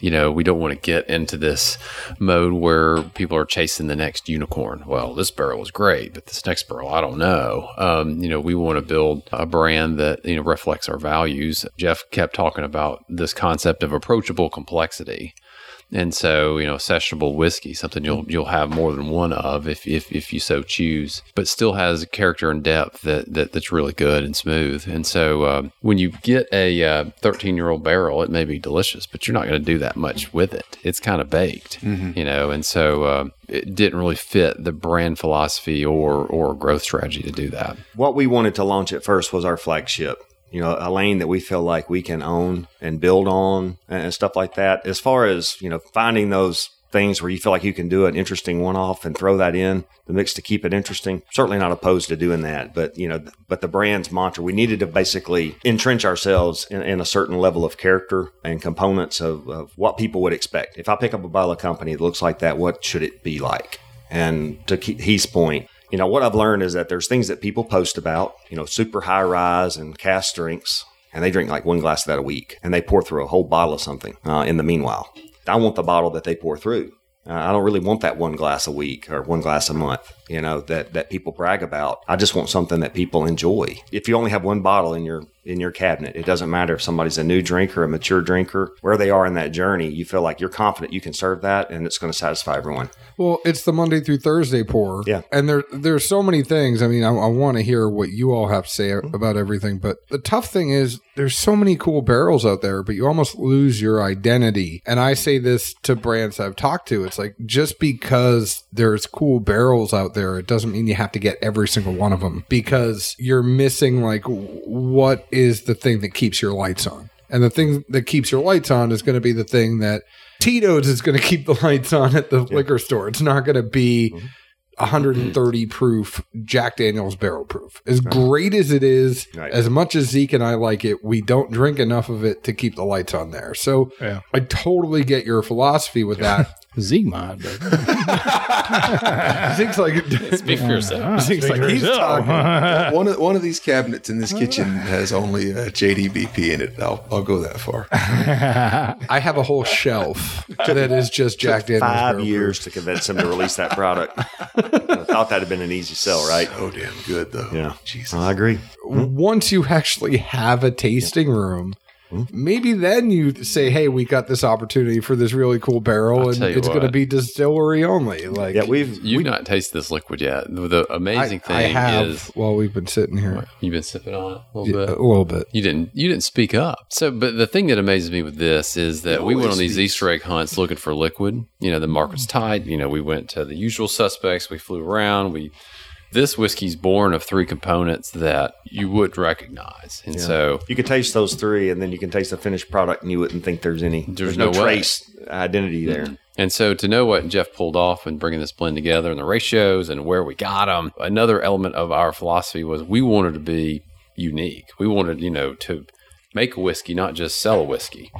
you know, we don't want to get into this mode where people are chasing the next unicorn. Well, this barrel is great, but this next barrel, I don't know. Um, you know, we want to build a brand that, you know, reflects our values. Jeff kept talking about this concept of approachable complexity. And so, you know, sessionable whiskey, something you'll you'll have more than one of if if, if you so choose, but still has a character and depth that, that that's really good and smooth. And so, uh, when you get a thirteen year old barrel, it may be delicious, but you're not going to do that much with it. It's kind of baked, you know. And so, uh, it didn't really fit the brand philosophy or or growth strategy to do that. what we wanted to launch at first was our flagship. You know, a lane that we feel like we can own and build on and stuff like that. As far as, you know, finding those things where you feel like you can do an interesting one off and throw that in the mix to keep it interesting. Certainly not opposed to doing that, but you know, but the brand's mantra, we needed to basically entrench ourselves in, in a certain level of character and components of, of what people would expect. If I pick up a bottle of company that looks like that, what should it be like? And to keep Heath's point, you know, what I've learned is that there's things that people post about, you know, super high rise and cast drinks, and they drink like one glass of that a week, and they pour through a whole bottle of something uh, in the meanwhile. I want the bottle that they pour through. Uh, I don't really want that one glass a week or one glass a month, you know, that, that people brag about. I just want something that people enjoy. If you only have one bottle in your in your cabinet, it doesn't matter if somebody's a new drinker, a mature drinker, where they are in that journey, you feel like you're confident you can serve that and it's going to satisfy everyone. Well, it's the Monday through Thursday pour. Yeah. And there there's so many things. I mean, I, I want to hear what you all have to say mm-hmm. about everything, but the tough thing is there's so many cool barrels out there, but you almost lose your identity. And I say this to brands I've talked to. It's like just because there's cool barrels out there, it doesn't mean you have to get every single one of them because you're missing like what is the thing that keeps your lights on. And the thing that keeps your lights on is going to be the thing that Tito's is going to keep the lights on at the liquor store. It's not going to be Mm-hmm. 130 proof Jack Daniels barrel proof. As great as it is, Right. as much as Zeke and I like it, we don't drink enough of it to keep the lights on there. So Yeah. I totally get your philosophy with that. Ziegmod, baby. Zeke's like, Speak for yourself. Ah, Zeke's like, he's talking. one of one of these cabinets in this kitchen has only a JDBP in it. I'll, I'll go that far. I have a whole shelf that is just Jack Daniels. Five barrel years to convince him to release that product. I thought that'd have been an easy sell, right? So damn good though. Yeah. Jesus. I agree. Hmm? Once you actually have a tasting room, maybe then you say, "Hey, we got this opportunity for this really cool barrel, and tell you it's going to be distillery only." Like, Yeah, we've You've not tasted this liquid yet. The, the I, amazing I thing have is while we've been sitting here you've been sipping on it a little Yeah, bit. a little bit. You didn't. You didn't speak up. So, but the thing that amazes me with this is that we went on these speaks. Easter egg hunts looking for liquid. You know, the market's mm. tight. You know, we went to the usual suspects. We flew around. We this whiskey's born of three components that you would recognize, and so you can taste those three, and then you can taste the finished product, and you wouldn't think there's any. There's, no, no trace identity mm-hmm. there. And so to know what Jeff pulled off and bringing this blend together and the ratios and where we got them, another element of our philosophy was we wanted to be unique. We wanted, you know, to make a whiskey, not just sell a whiskey.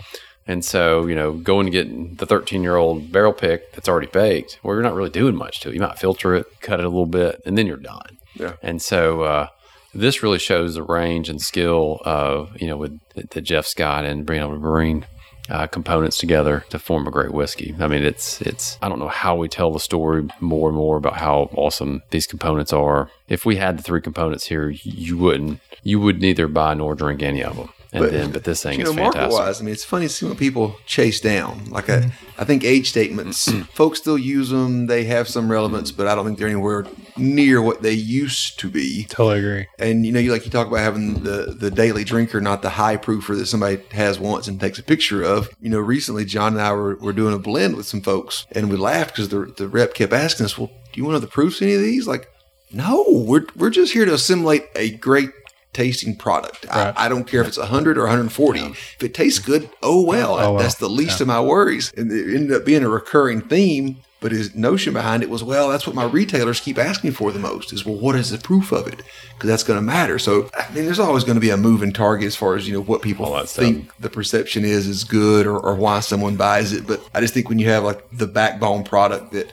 And so, you know, going to get the 13 year old barrel pick that's already baked, well, you're not really doing much to it. You might filter it, cut it a little bit, and then you're done. Yeah. And so, uh, this really shows the range and skill of, you know, with the Jeff Scott and being able to bring uh, components together to form a great whiskey. I mean, it's it's. I don't know how we tell the story more and more about how awesome these components are. If we had the three components here, you wouldn't you would neither buy nor drink any of them. And But, then, but this thing you is know, market fantastic. wise, I mean, it's funny to see what people chase down. Like, I, mm-hmm. I think age statements, folks still use them. They have some relevance, but I don't think they're anywhere near what they used to be. Totally agree. And you know, you like you talk about having the the daily drinker, not the high proofer that somebody has once and takes a picture of. You know, recently John and I were, were doing a blend with some folks, and we laughed because the the rep kept asking us, "Well, do you want to know the proofs of any of these?" Like, no, we're we're just here to assimilate a great tasting product. Right. I, I don't care if it's 100 or 140. If it tastes good, oh well. Oh, well. That's the least of my worries. And it ended up being a recurring theme. But his notion behind it was, well, that's what my retailers keep asking for the most is, well, what is the proof of it? Because that's going to matter. So, I mean, there's always going to be a moving target as far as, you know, what people think the perception is is good or, or why someone buys it. But I just think when you have like the backbone product that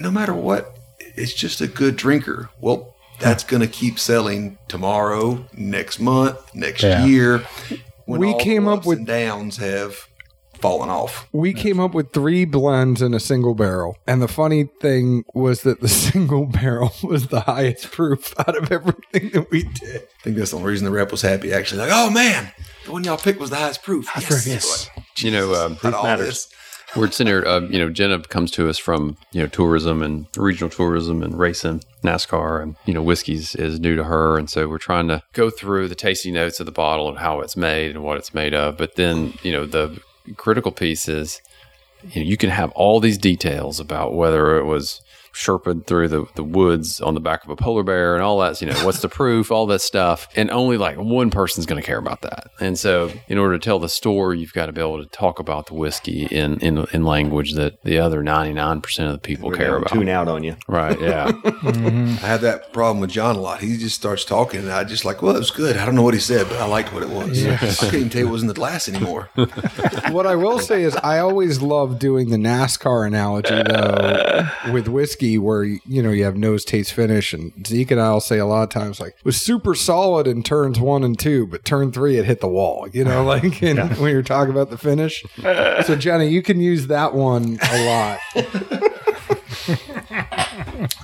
no matter what, it's just a good drinker. Well, that's going to keep selling tomorrow, next month, next Yeah. year. When We all the came up ups with- and downs have fallen off. We came up with three blends in a single barrel. And the funny thing was that the single barrel was the highest proof out of everything that we did. I think that's the only reason the rep was happy. Actually, like, oh man, the one y'all picked was the highest proof. Yes, yes. You know, um, Out of all matters. this. We're sitting here, uh, you know, Jenna comes to us from, you know, tourism and regional tourism and racing, NASCAR, and, you know, whiskeys is new to her. And so we're trying to go through the tasty notes of the bottle and how it's made and what it's made of. But then, you know, the critical piece is, you know, you can have all these details about whether it was sherped through the, the woods on the back of a polar bear and all that, you know, what's the proof, all that stuff. And only like one person's going to care about that. And so in order to tell the story, you've got to be able to talk about the whiskey in, in, in language that the other 99% of the people We're care about. Tune out on you. Right. Yeah. Mm-hmm. I have that problem with John a lot. He just starts talking, and I just like, well, it was good. I don't know what he said, but I liked what it was. I couldn't even tell you it was in the glass anymore. what I will say is I always love doing the NASCAR analogy though with whiskey where you know you have nose taste finish and Zeke and I'll say a lot of times like it was super solid in turns one and two but turn three it hit the wall you know like in, when you're talking about the finish. So Jenny you can use that one a lot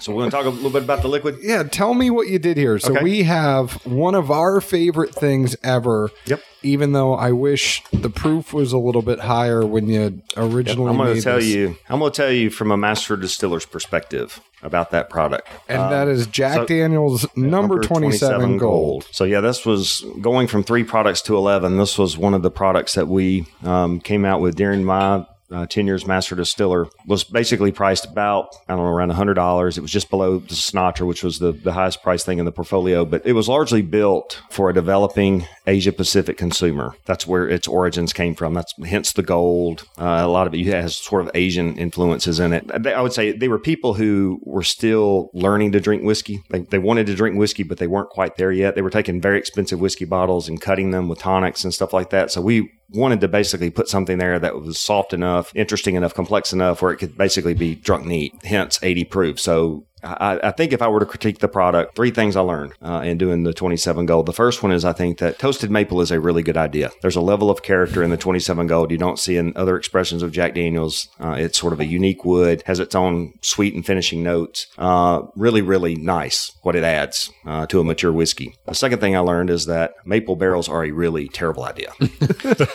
So we're going to talk a little bit about the liquid. yeah tell me what you did here so Okay. we have one of our favorite things ever Yep. even though I wish the proof was a little bit higher when you originally I'm going to tell this. you. I'm going to tell you from a master distiller's perspective about that product. And that is Jack so- Daniels number, 27, gold. So yeah, this was going from three products to eleven. This was one of the products that we um, came out with during my. Uh, 10 years master distiller was basically priced about i don't know around $100 it was just below the Sinatra, which was the, the highest price thing in the portfolio but it was largely built for a developing asia pacific consumer. That's where its origins came from. That's hence the gold. Uh, a lot of it has sort of asian influences in it. I would say they were people who were still learning to drink whiskey. They, they wanted to drink whiskey but they weren't quite there yet. They were taking very expensive whiskey bottles and cutting them with tonics and stuff like that. So we wanted to basically put something there that was soft enough, interesting enough, complex enough where it could basically be drunk neat, hence 80 proof. So I, I think if I were to critique the product, three things I learned uh, in doing the 27 Gold. The first one is I think that toasted maple is a really good idea. There's a level of character in the 27 Gold you don't see in other expressions of Jack Daniels. Uh, it's sort of a unique wood, has its own sweet and finishing notes. Uh, really, really nice what it adds uh, to a mature whiskey. The second thing I learned is that maple barrels are a really terrible idea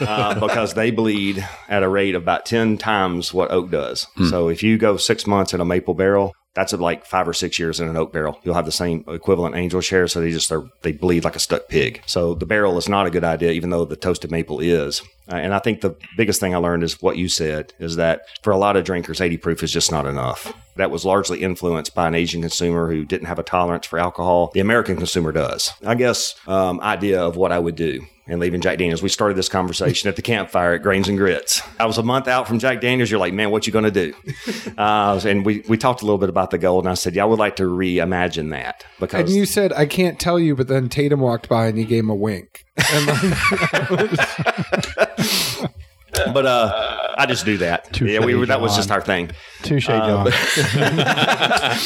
uh, because they bleed at a rate of about 10 times what oak does. So if you go six months in a maple barrel, that's like five or six years in an oak barrel. You'll have the same equivalent angel share, so they just are, they bleed like a stuck pig. So the barrel is not a good idea, even though the toasted maple is. Uh, and I think the biggest thing I learned is what you said is that for a lot of drinkers, 80 proof is just not enough. That was largely influenced by an Asian consumer who didn't have a tolerance for alcohol. The American consumer does. I guess um, idea of what I would do and leaving Jack Daniels. We started this conversation at the campfire at Grains and Grits. I was a month out from Jack Daniels. You're like, man, what you going to do? Uh, and we, we talked a little bit about the goal, and I said, yeah, I would like to reimagine that because. And you said, I can't tell you, but then Tatum walked by and he gave him a wink. But uh, I just do that. yeah, we were, that was just our thing. Touche, John.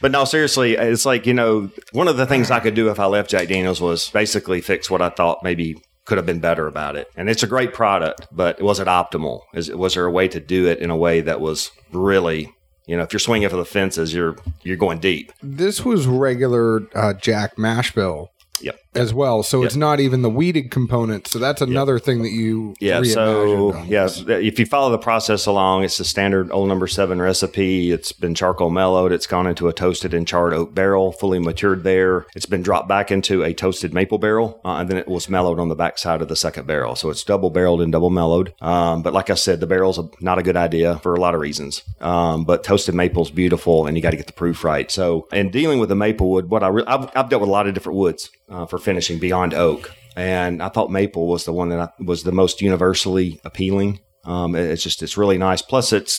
But no, seriously, it's like, you know, one of the things I could do if I left Jack Daniels was basically fix what I thought maybe could have been better about it. And it's a great product, but it was it optimal? Is was there a way to do it in a way that was really, you know, if you're swinging for the fences, you're you're going deep. this was regular uh, Jack mash bill Yep. As well. So it's not even the wheated component. So that's another thing that you Yeah, so on yeah, if you follow the process along, it's the standard old number seven recipe. It's been charcoal mellowed. It's gone into a toasted and charred oak barrel, fully matured there. It's been dropped back into a toasted maple barrel, uh, and then it was mellowed on the backside of the second barrel. So it's double barreled and double mellowed. Um, but like I said, the barrel's a, not a good idea for a lot of reasons. Um, but toasted maple's beautiful, and you got to get the proof right. So in dealing with the maple wood, what I re- I've, I've dealt with a lot of different woods uh, for finishing beyond oak and I thought maple was the one that I, was the most universally appealing. Um, it- it's just it's really nice. Plus, it's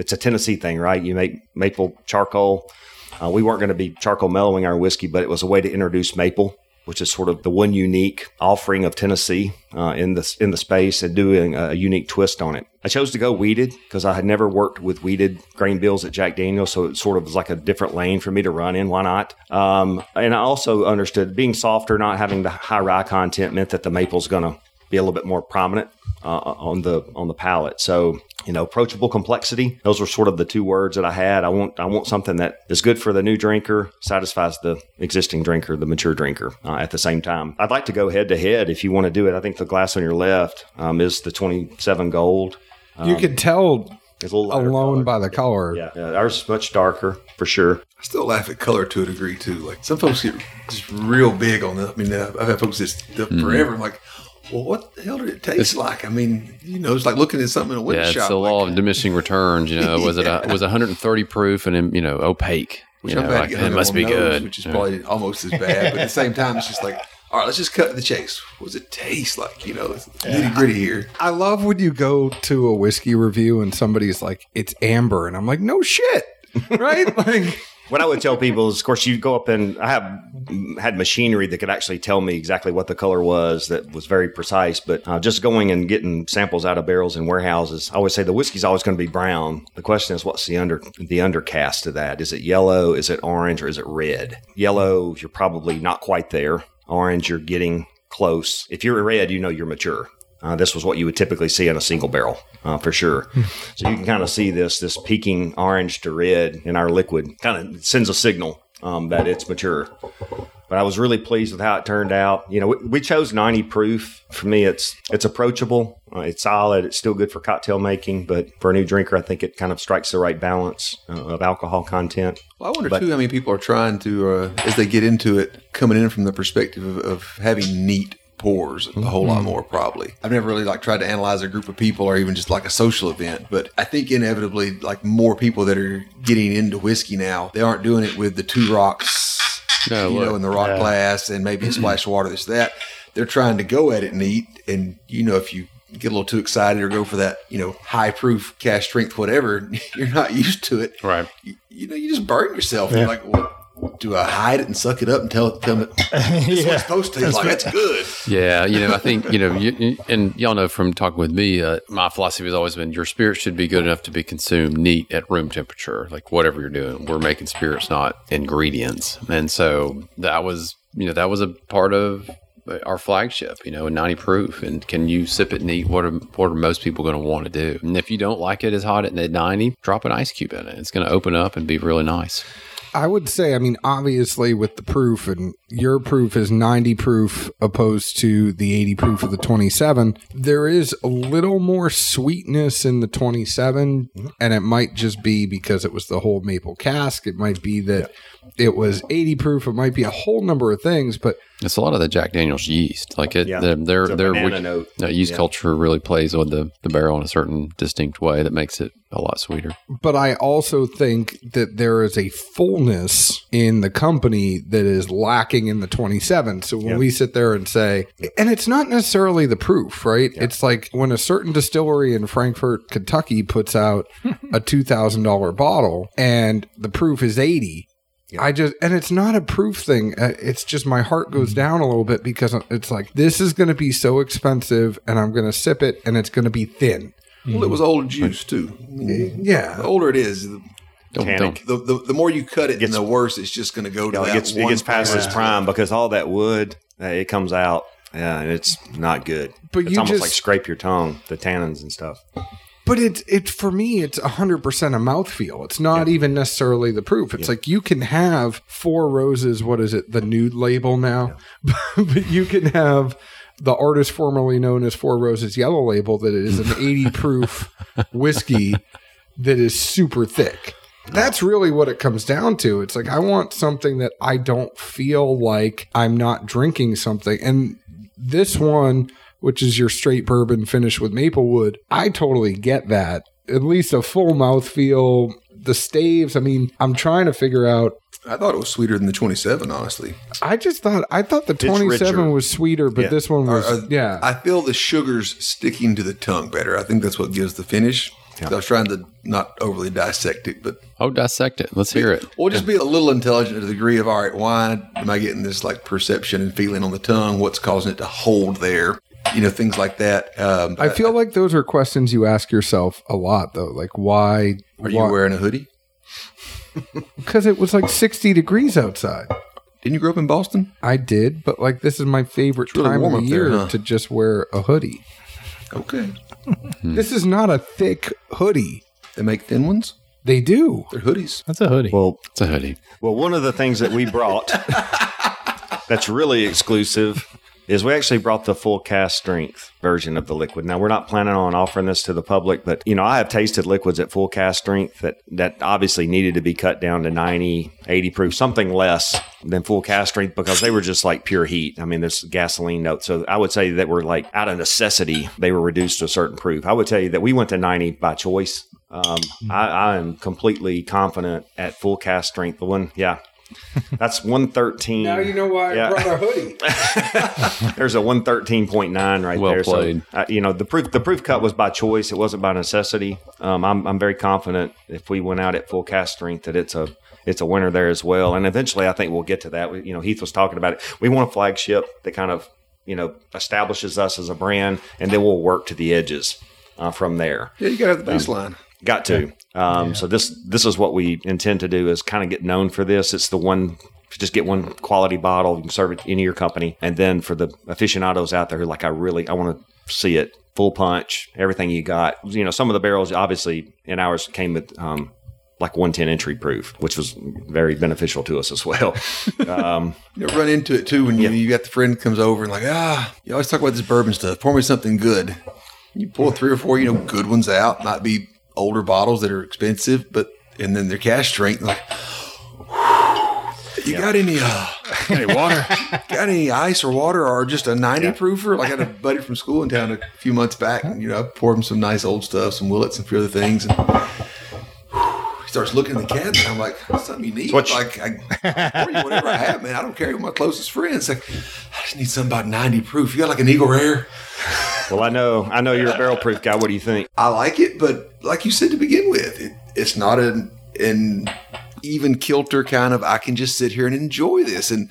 it's a Tennessee thing, right? You make maple charcoal. Uh, we weren't going to be charcoal mellowing our whiskey, but it was a way to introduce maple, which is sort of the one unique offering of Tennessee uh, in the in the space, and doing a unique twist on it. I chose to go wheated because I had never worked with wheated grain bills at Jack Daniels, so it sort of was like a different lane for me to run in. Why not? Um, and I also understood being softer, not having the high rye content, meant that the maple's going to be a little bit more prominent uh, on the on the palate. So you know, approachable complexity. Those were sort of the two words that I had. I want I want something that is good for the new drinker, satisfies the existing drinker, the mature drinker uh, at the same time. I'd like to go head to head if you want to do it. I think the glass on your left um, is the 27 gold. you can tell It's a little alone color. by the color. Yeah, yeah, ours is much darker for sure. I still laugh at color to a degree too. Like some folks get just real big on that. I mean, I've had folks just Mm-hmm. forever. I'm like, well, what the hell did it taste like? I mean, you know, it's like looking at something in a window Yeah, it's shop. the law like, of diminishing returns. You know, was it a, was 130 proof and you know opaque? which you I'm know, like, it must be nose, good. which is Yeah. probably almost as bad. But at the same time, it's just like, all right, let's just cut to the chase. What does it taste like? You know, it's nitty gritty here. I love when you go to a whiskey review and somebody's like, "It's amber," and I'm like, "No shit." Right? like What I would tell people is, of course, you go up and I have had machinery that could actually tell me exactly what the color was that was very precise. But uh, just going and getting samples out of barrels and warehouses, I always say the whiskey's always going to be brown. The question is, what's the under the undercast of that? Is it yellow? Is it orange? Or is it red? Yellow, you're probably not quite there. Orange, you're getting close. If you're red, you know you're mature. Uh, this was what you would typically see in a single barrel, uh, for sure. so you can kind of see this this peaking orange to red in our liquid. Kind of sends a signal um, that it's mature. But I was really pleased with how it turned out. You know, we, we chose 90 proof. For me, it's it's approachable. Uh, it's solid. It's still good for cocktail making, but for a new drinker, I think it kind of strikes the right balance uh, of alcohol content. Well, I wonder too how many people are trying to, uh, as they get into it, coming in from the perspective of, of having neat pours a whole lot mm-hmm. more. Probably, I've never really like tried to analyze a group of people or even just like a social event, but I think inevitably, like more people that are getting into whiskey now, they aren't doing it with the two rocks, No, you look. know, in the rock glass and maybe a splash of water. This that they're trying to go at it neat, and you know if you get a little too excited or go for that, you know, high proof, cask strength, whatever, you're not used to it Right. you, you know, you just burn yourself. You're like, well, do I hide it and suck it up and tell it tell them it's yeah. supposed to taste like? That's good. Yeah, you know, I think you know, you, you- and y'all know from talking with me, uh, my philosophy has always been your spirit should be good enough to be consumed neat at room temperature, like whatever you're doing. We're making spirits, not ingredients, and so that was, you know, that was a part of our flagship, you know, 90 proof. And can you sip it neat? What are what are most people going to want to do? And if you don't like it as hot at 90, drop an ice cube in it. It's going to open up and be really nice. I would say, I mean, obviously with the proof, and your proof is 90 proof opposed to the 80 proof of the 27, there is a little more sweetness in the 27, and it might just be because it was the whole maple cask. It might be that it was 80 proof. It might be a whole number of things, but It's a lot of the Jack Daniel's yeast. Like it, Yeah. their their, It's a their banana wheat- note. no, yeast Yeah. culture really plays on the, the barrel in a certain distinct way that makes it a lot sweeter. but I also think that there is a fullness in the company that is lacking in the 27. So when Yeah. we sit there and say, and it's not necessarily the proof, right? It's like when a certain distillery in Frankfort, Kentucky puts out a $2,000 bottle and the proof is 80. I just, and it's not a proof thing. Uh, It's just my heart goes down a little bit because it's like, this is going to be so expensive and I'm going to sip it and it's going to be thin. Well, it was old juice too. I mean, Yeah. the older it is, the, Don't, Tannic. don't the, the more you cut it, Gets- and the worse it's just going to go to You know, that it gets it gets past its prime because all that wood uh, it comes out yeah, and it's not good. But it's you almost just- like scrape your tongue, the tannins and stuff. But it's it for me, it's hundred percent a mouthfeel. It's not even necessarily the proof. It's like you can have four roses. What is it? The nude label now, but you can have the artist formerly known as Four Roses Yellow Label that is an eighty proof whiskey that is super thick. That's really what it comes down to. It's like I want something that I don't feel like I'm not drinking something. And this one, which is your straight bourbon finished with maple wood. I totally get that. At least a full mouthfeel. The staves, I mean, I'm trying to figure out. I thought it was sweeter than the 27, honestly. I just thought I thought the 27 was sweeter, but Yeah. this one was Or- or- yeah. I feel the sugars sticking to the tongue better. I think that's what gives the finish. I was trying to not overly dissect it, but Oh, dissect it. Let's hear it. Or just be a little intelligent to the degree of all right, why am I getting this like perception and feeling on the tongue? What's causing it to hold there? You know, things like that. Um, I feel like those are questions you ask yourself a lot, though. Like, why? Are you wearing a hoodie? Because it was like 60 degrees outside. Didn't you grow up in Boston? I did, but like, this is my favorite really time of the up there, year huh? to just wear a hoodie. Okay. This is not a thick hoodie. They make thin ones. They do. They're hoodies. That's a hoodie. Well, It's a hoodie. Well, one of the things that we brought that's really exclusive is we actually brought the full cask strength version of the liquid. Now we're not planning on offering this to the public, but you know, I have tasted liquids at full cask strength that that obviously needed to be cut down to 90, 80 proof, something less than full cask strength because they were just like pure heat. I mean, there's gasoline note. So I would say that we're like out of necessity, they were reduced to a certain proof. I would tell you that we went to 90 by choice. Um, I, I am completely confident at full cask strength. The one, yeah, that's 113. Now you know why Yeah. I brought a hoodie. There's a 113.9 right Well there. played. So, uh, you know, the proof the proof cut was by choice. It wasn't by necessity. Um, I'm I'm very confident if we went out at full cask strength that it's a it's a winner there as well. And eventually, I think we'll get to that. We, you know, Heath was talking about it. We want a flagship that kind of you know establishes us as a brand, and then we'll work to the edges uh, from there. Yeah, you got to have the baseline. Got to. Um, So this this is what we intend to do is kind of get known for this. It's the one just get one quality bottle. You can serve it in your company, and then for the aficionados out there who like, I really I want to see it full punch, everything you got. You know, some of the barrels obviously in ours came with. Um, like 110 entry proof, which was very beneficial to us as well. Um, You run into it too when you, you got the friend comes over and like, ah, you always talk about this bourbon stuff. Pour me something good. You pull three or four, you know, good ones out. Might be older bottles that are expensive, but and then their cask strength. Like, you got any uh, Hey, water. got any ice or water or just a 90 proofer? Like I had a buddy from school in town a few months back, and you know, I poured him some nice old stuff, some Willetts and a few other things. And starts looking in the cabinet. I'm like, something you need. what you- like, I, you whatever I have, man. I don't carry with my closest friends. Like, I just need something about 90 proof. You got like an Eagle Rare? well, I know I know you're a barrel proof guy. What do you think? I like it, but like you said to begin with, it, it's not an, an even kilter kind of. I can just sit here and enjoy this. And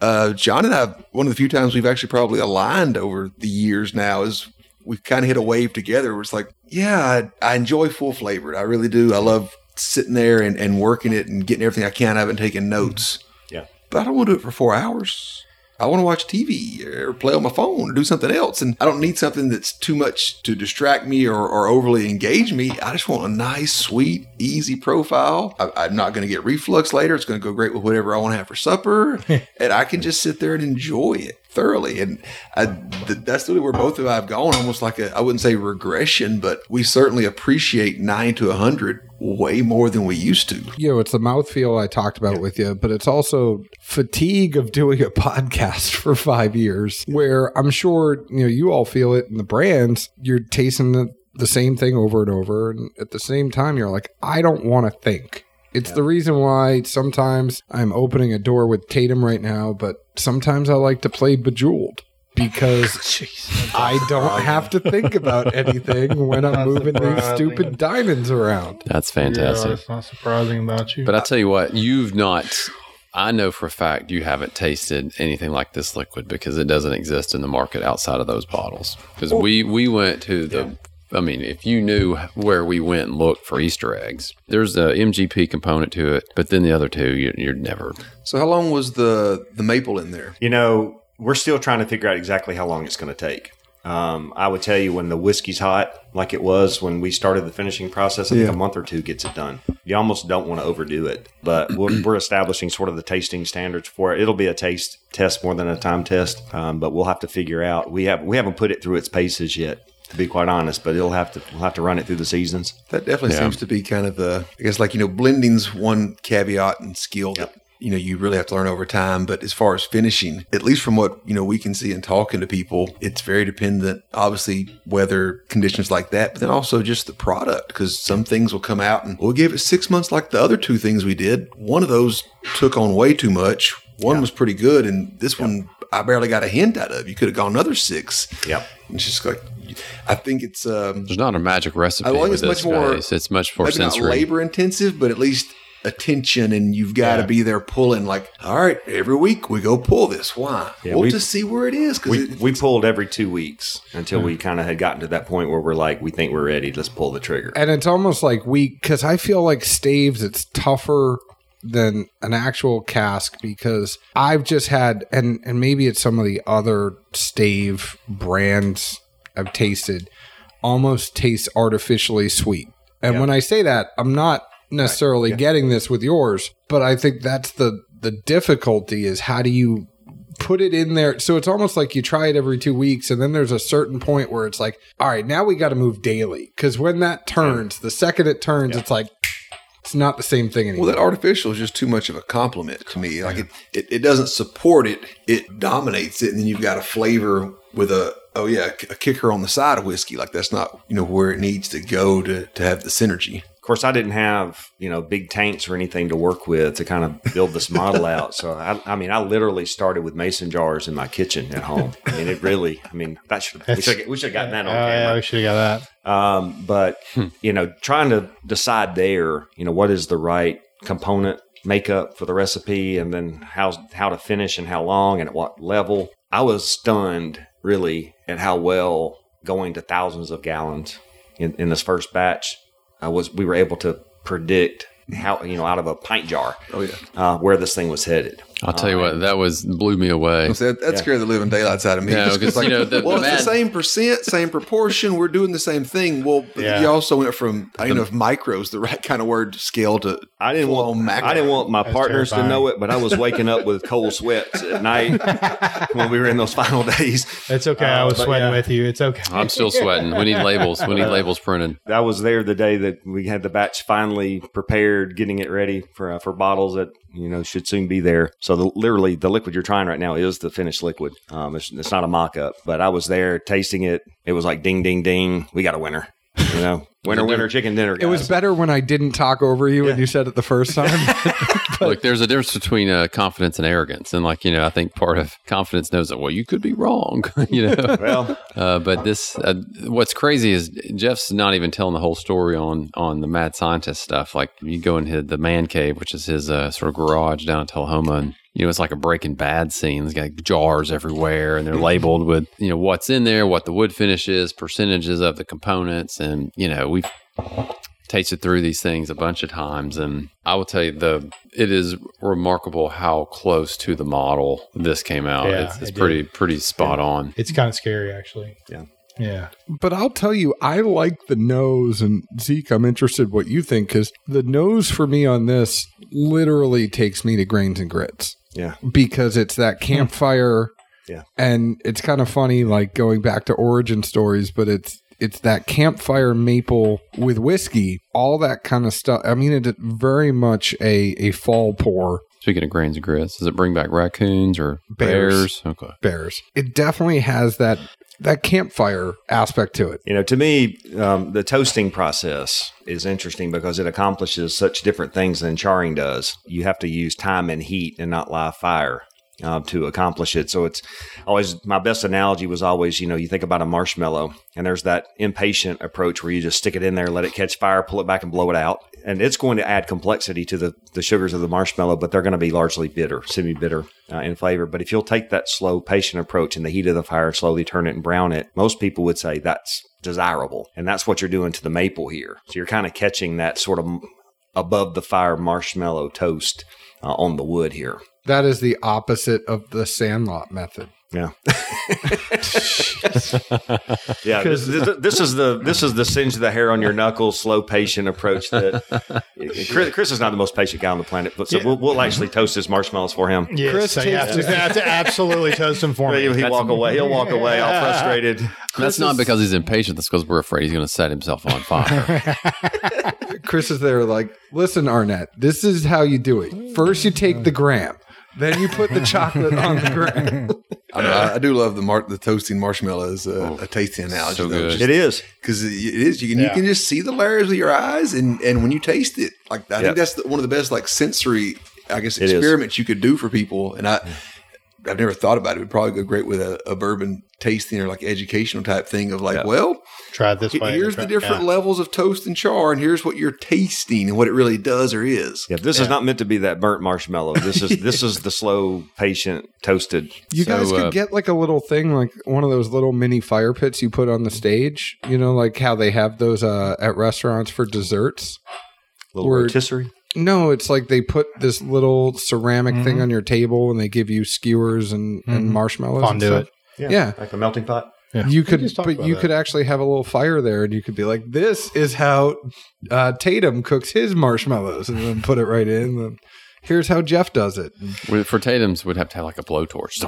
uh, John and I, one of the few times we've actually probably aligned over the years now is we've kind of hit a wave together. Where it's like, yeah, I, I enjoy full flavored. I really do. I love sitting there and, and working it and getting everything I can. I haven't taken notes, mm-hmm. Yeah. but I don't want to do it for four hours. I want to watch TV or play on my phone or do something else. And I don't need something that's too much to distract me or, or overly engage me. I just want a nice, sweet, easy profile. I, I'm not going to get reflux later. It's going to go great with whatever I want to have for supper. and I can just sit there and enjoy it thoroughly. And I, th- that's really where both of us have gone almost like a, I wouldn't say regression, but we certainly appreciate nine to a 100 way more than we used to. you know, it's the mouthfeel I talked about with you, but it's also fatigue of doing a podcast for five years where I'm sure, you know, you all feel it in the brands. You're tasting the, the same thing over and over. And at the same time, you're like, I don't want to think. It's the reason why sometimes I'm opening a door with Tatum right now, but sometimes I like to play Bejeweled because I don't have to think about anything when I'm moving these stupid diamonds around. That's fantastic. it's not surprising about you. But I tell you what, you've not. I know for a fact you haven't tasted anything like this liquid because it doesn't exist in the market outside of those bottles. Because we we went to the. I mean, if you knew where we went and looked for Easter eggs, there's a MGP component to it, but then the other two, you, you're never. So how long was the, the maple in there? You know, we're still trying to figure out exactly how long it's going to take. Um, I would tell you when the whiskey's hot, like it was when we started the finishing process, I think Yeah. a month or two gets it done. You almost don't want to overdo it, but we're, we're establishing sort of the tasting standards for it. It'll be a taste test more than a time test, um, but we'll have to figure out. We have we haven't put it through its paces yet, to be quite honest. But it'll have to we'll have to run it through the seasons. That definitely Yeah. seems to be kind of the, I guess, like, you know, blending's one caveat and skill that, you know, you really have to learn over time. But as far as finishing, at least from what, you know, we can see and talking to people, it's very dependent, obviously, weather conditions like that, but then also just the product, because some things will come out and we'll give it six months like the other two things we did. One of those took on way too much. One was pretty good. And this one, I barely got a hint out of. You could have gone another six. Yep. It's just like I think it's um, There's not a magic recipe I think it's this much more- It's much more maybe not sensory. labor intensive, but at least attention, and you've got to Yeah. be there pulling. Like, all right, every week we go pull this. Why? Yeah, we'll we- just see where it is because We, we pulled every two weeks until we kind of had gotten to that point where we're like, we think we're ready. Let's pull the trigger. and it's almost like we because I feel like staves it's tougher than an actual cask because I've just had and and maybe it's some of the other stave brands I've tasted almost tastes artificially sweet. And when I say that, I'm not necessarily getting this with yours, but I think that's the the difficulty is how do you put it in there. So it's almost like you try it every two weeks, and then there's a certain point where it's like, all right, now we got to move daily. Because when that turns, the second it turns, it's like, it's not the same thing anymore. Well, that artificial is just too much of a compliment to me. Like it, it, it doesn't support it; it dominates it, and then you've got a flavor with a oh yeah, a kicker on the side of whiskey. Like that's not you know where it needs to go to to have the synergy. Of course, I didn't have you know big tanks or anything to work with to kind of build this model out. So I, I mean, I literally started with mason jars in my kitchen at home. I mean, it really. I mean, that should we should we should have gotten that Oh, on yeah, camera. we should have got that. Um, but you know, trying to decide there, you know, what is the right component makeup for the recipe, and then how how to finish and how long and at what level. I was stunned really at how well going to thousands of gallons in, in this first batch. I was we were able to predict how you know out of a pint jar Oh yeah, uh, where this thing was headed. I'll tell you what, that was blew me away. So that, that scared the living daylights out of me. No, Just 'cause, you know, the- well, the it's the same percent, same proportion. We're doing the same thing. Well, Yeah. you also went from I don't know if micro is the right kind of word to scale to I didn't want macro. I didn't want my That's partners terrifying. to know it, but I was waking up with cold sweats at night when we were in those final days. It's okay. I Uh, was sweating yeah. with you. It's okay. I'm still sweating. We need labels. We need labels printed. I was there the day that we had the batch finally prepared, getting it ready for uh, for bottles that you know should soon be there. So the, literally, the liquid you're trying right now is the finished liquid. Um, it's, it's not a mock up, but I was there tasting it. It was like ding, ding, ding. We got a winner. You know, winner, winner, chicken dinner. it was better when I didn't talk over you and you said it the first time. Look, there's a difference between uh, confidence and arrogance, and like you know, I think part of confidence knows that well, you could be wrong, you know. well. Uh, but this, uh, what's crazy is Jeff's not even telling the whole story on on the mad scientist stuff. Like you go into the man cave, which is his uh, sort of garage down in Tullahoma, and you know it's like a Breaking Bad scene. There's got jars everywhere, and they're mm-hmm. labeled with you know what's in there, what the wood finish is, percentages of the components, and you know we've tasted through these things a bunch of times and I will tell you the it is remarkable how close to the model this came out. Yeah, it's it's it pretty pretty spot on. It's kind of scary, actually. Yeah. Yeah. but I'll tell you, I like the nose. And Zeke, I'm interested what you think because the nose for me on this literally takes me to grains and grits. Yeah. because it's that hmm. campfire. Yeah. And it's kind of funny, like going back to origin stories, but it's it's that campfire maple with whiskey, all that kind of stuff. I mean, it's very much a a fall pour Speaking of grains and grits, does it bring back raccoons or Bears. bears? Okay. bears. It definitely has that that campfire aspect to it. You know, to me, um, the toasting process is interesting because it accomplishes such different things than charring does. You have to use time and heat and not live fire. Uh, to accomplish it. So it's always my best analogy was always, you know, you think about a marshmallow and there's that impatient approach where you just stick it in there, let it catch fire, pull it back and blow it out. And it's going to add complexity to the, the sugars of the marshmallow, but they're going to be largely bitter, semi bitter uh, in flavor. But if you'll take that slow, patient approach in the heat of the fire, slowly turn it and brown it, most people would say that's desirable. And that's what you're doing to the maple here. So you're kind of catching that sort of above the fire marshmallow toast uh, on the wood here. That is the opposite of the Sandlot method. Yeah. yeah. This, this, this is the this is the singe the hair on your knuckles, slow, patient approach. That Chris, Chris is not the most patient guy on the planet, but so Yeah. we'll, we'll actually toast his marshmallows for him. Yes, Chris so you have to, have to absolutely toast him for me. He'll, he'll walk away. He'll walk away all frustrated. That's not because he's impatient. That's because we're afraid he's going to set himself on fire. Chris is there like, listen, Arnett, this is how you do it. First, you take the gram, then you put the chocolate on the gram. I, know, I, I do love the mar- the toasting marshmallows. as a, a tasting analogy. so good. It is. because it is you can Yeah. you can just see the layers with your eyes, and and when you taste it, like I Yep. think that's the, one of the best like sensory, I guess is. experiments you could do for people. And I mm. I've never thought about it. It would probably go great with a, a bourbon tasting or like educational type thing of like, well, Try this way. here's try- the different yeah. levels of toast and char, and here's what you're tasting and what it really does or is. Yeah, this is not meant to be that burnt marshmallow. This is this is the slow, patient, toasted. You So, guys could uh, get like a little thing, like one of those little mini fire pits you put on the stage. You know, like how they have those uh, at restaurants for desserts. Little Or- rotisserie. No, it's like they put this little ceramic Mm-hmm. thing on your table, and they give you skewers and, and Mhm. marshmallows. and Fondue stuff. it. Yeah. like a melting pot. Yeah. You could, but you that. could actually have a little fire there, and you could be like, "This is how uh, Tatum cooks his marshmallows," and then put it right in. And here's how Jeff does it. For Tatum's, we'd have to have like a blowtorch.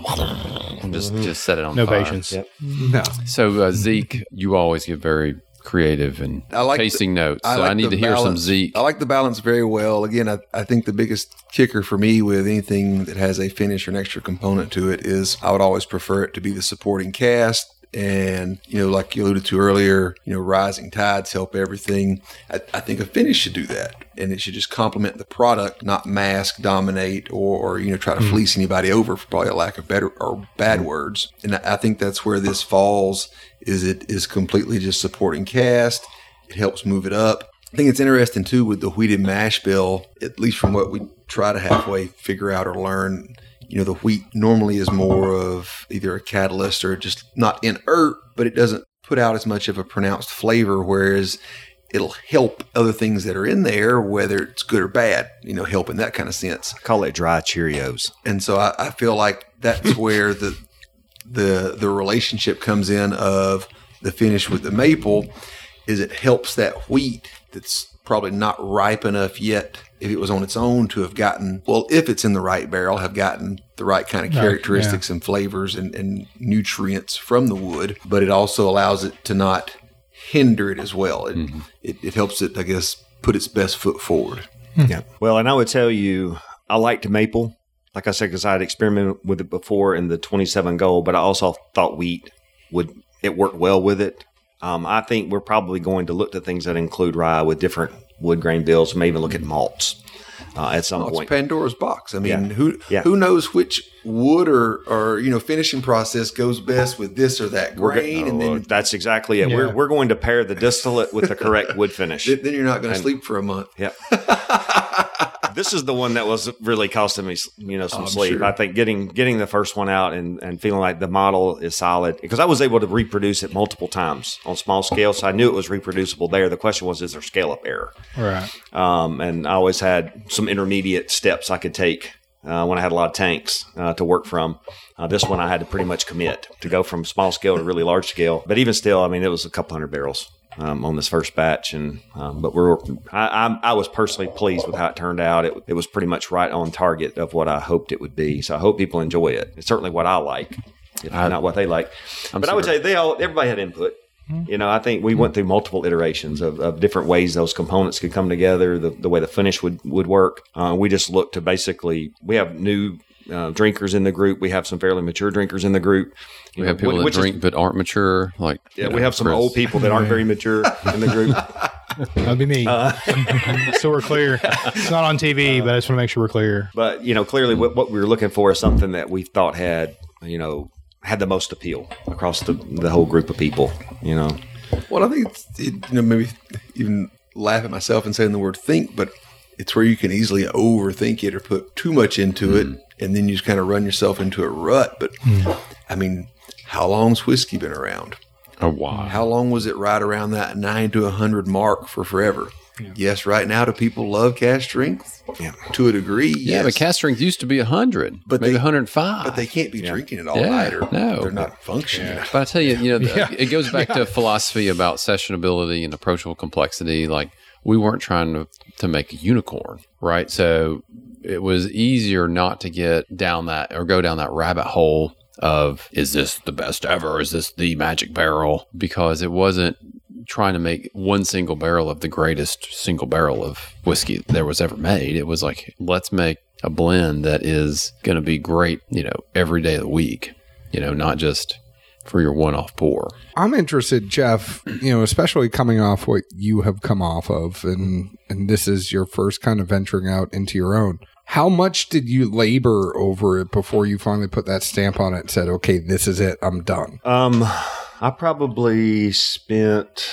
And just just set it on No fire. patience. Yep. No, So uh, Zeke, you always get very creative and I like the- tasting notes. I so like I need the to hear some. Zeke. I like the balance very well. Again, I, I think the biggest kicker for me with anything that has a finish or an extra component to it is I would always prefer it to be the supporting cast. And, you know, like you alluded to earlier, you know, rising tides help everything. I, I think a finish should do that. And it should just complement the product, not mask, dominate, or, or you know, try to hmm. fleece anybody over for probably a lack of better or bad hmm. words. And I, I think that's where this falls is it is completely just supporting cast. It helps move it up. I think it's interesting too with the wheated mash bill, at least from what we try to halfway figure out or learn. You know, the wheat normally is more of either a catalyst or just not inert, but it doesn't put out as much of a pronounced flavor, whereas it'll help other things that are in there, whether it's good or bad, you know, help in that kind of sense. I call it dry Cheerios. And so I, I feel like that's where the the the relationship comes in of the finish with the maple is it helps that wheat that's probably not ripe enough yet if it was on its own to have gotten well if it's in the right barrel have gotten the right kind of Right, characteristics and flavors and, and nutrients from the wood but it also allows it to not hinder it as well it, it, it helps it i guess put its best foot forward Yeah. Well, and I would tell you, I liked maple. Like I said, because I had experimented with it before in the 27 gold, but I also thought wheat would it worked well with it. Um, I think we're probably going to look to things that include rye with different wood grain bills. Maybe even look at malts uh, at some Well, point. Pandora's box. I mean, Yeah. who Yeah. who knows which wood or or you know finishing process goes best with this or that We're go- grain, and oh, then that's exactly it. Yeah. We're, we're going to pair the distillate with the correct wood finish. then you're not going to sleep for a month. Yeah. this is the one that was really costing me, you know, some Oh, I'm sleep. sure. I think getting getting the first one out and, and feeling like the model is solid because I was able to reproduce it multiple times on small scale, so I knew it was reproducible there. The question was, is there scale up error? Right. Um, and I always had some intermediate steps I could take uh, when I had a lot of tanks uh, to work from. Uh, this one I had to pretty much commit to go from small scale to really large scale. But even still, I mean, it was a couple hundred barrels um, on this first batch, and um, but we're I, I'm, I was personally pleased with how it turned out. It, it was pretty much right on target of what I hoped it would be. So I hope people enjoy it. It's certainly what I like, if I- not what they like. I'm but I would say they all everybody had input. You know, I think we went through multiple iterations of, of different ways those components could come together, the, the way the finish would, would work. Uh, we just looked to basically, we have new uh, drinkers in the group. We have some fairly mature drinkers in the group. You We know, have people wh- that which is- drink but aren't mature. Like yeah, you we have some Chris. old people that aren't very mature in the group. That'd be me. Uh, so we're clear. It's not on TV, but I just want to make sure we're clear. But, you know, clearly what, what we were looking for is something that we thought had, you know, had the most appeal across the, the whole group of people, you know. Well, I think it's, it, you know maybe even laugh at myself and saying the word think, but it's where you can easily overthink it or put too much into it, and then you just kind of run yourself into a rut. But hmm. I mean, how long's whiskey been around? Oh wow. How long was it right around that nine to a hundred mark for forever? Yes, right now, do people love cask strength? Yeah. To a degree, Yeah, yes. but cask strength used to be hundred, But maybe they- 105. but they can't be drinking it all Yeah, night or no. they're not functioning. But I tell you, you know, the- it goes back to philosophy about sessionability and approachable complexity. Like we weren't trying to to make a unicorn, right? So it was easier not to get down that or go down that rabbit hole of is this the best ever? Is this the magic barrel? Because it wasn't trying to make one single barrel of the greatest single barrel of whiskey there was ever made. It was like let's make a blend that is going to be great, you know, every day of the week. You know, not just for your one-off pour. I'm interested, Jeff. You know, especially coming off what you have come off of, and and this is your first kind of venturing out into your own. How much did you labor over it before you finally put that stamp on it and said, okay, this is it, I'm done? Um, I probably spent,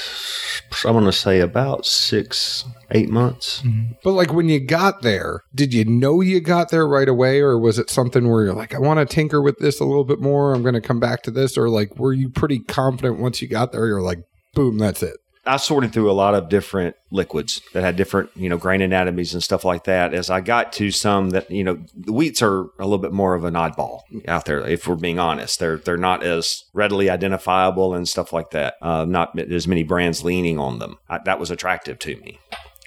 I'm going to say about six, eight months. But like when you got there, did you know you got there right away, or was it something where you're like, I want to tinker with this a little bit more, I'm going to come back to this, or like were you pretty confident once you got there? You're like, boom, that's it. I sorted through a lot of different liquids that had different, you know, grain anatomies and stuff like that. As I got to some that, you know, the wheats are a little bit more of an oddball out there. If we're being honest, they're they're not as readily identifiable and stuff like that. Uh, not as many brands leaning on them. I, that was attractive to me.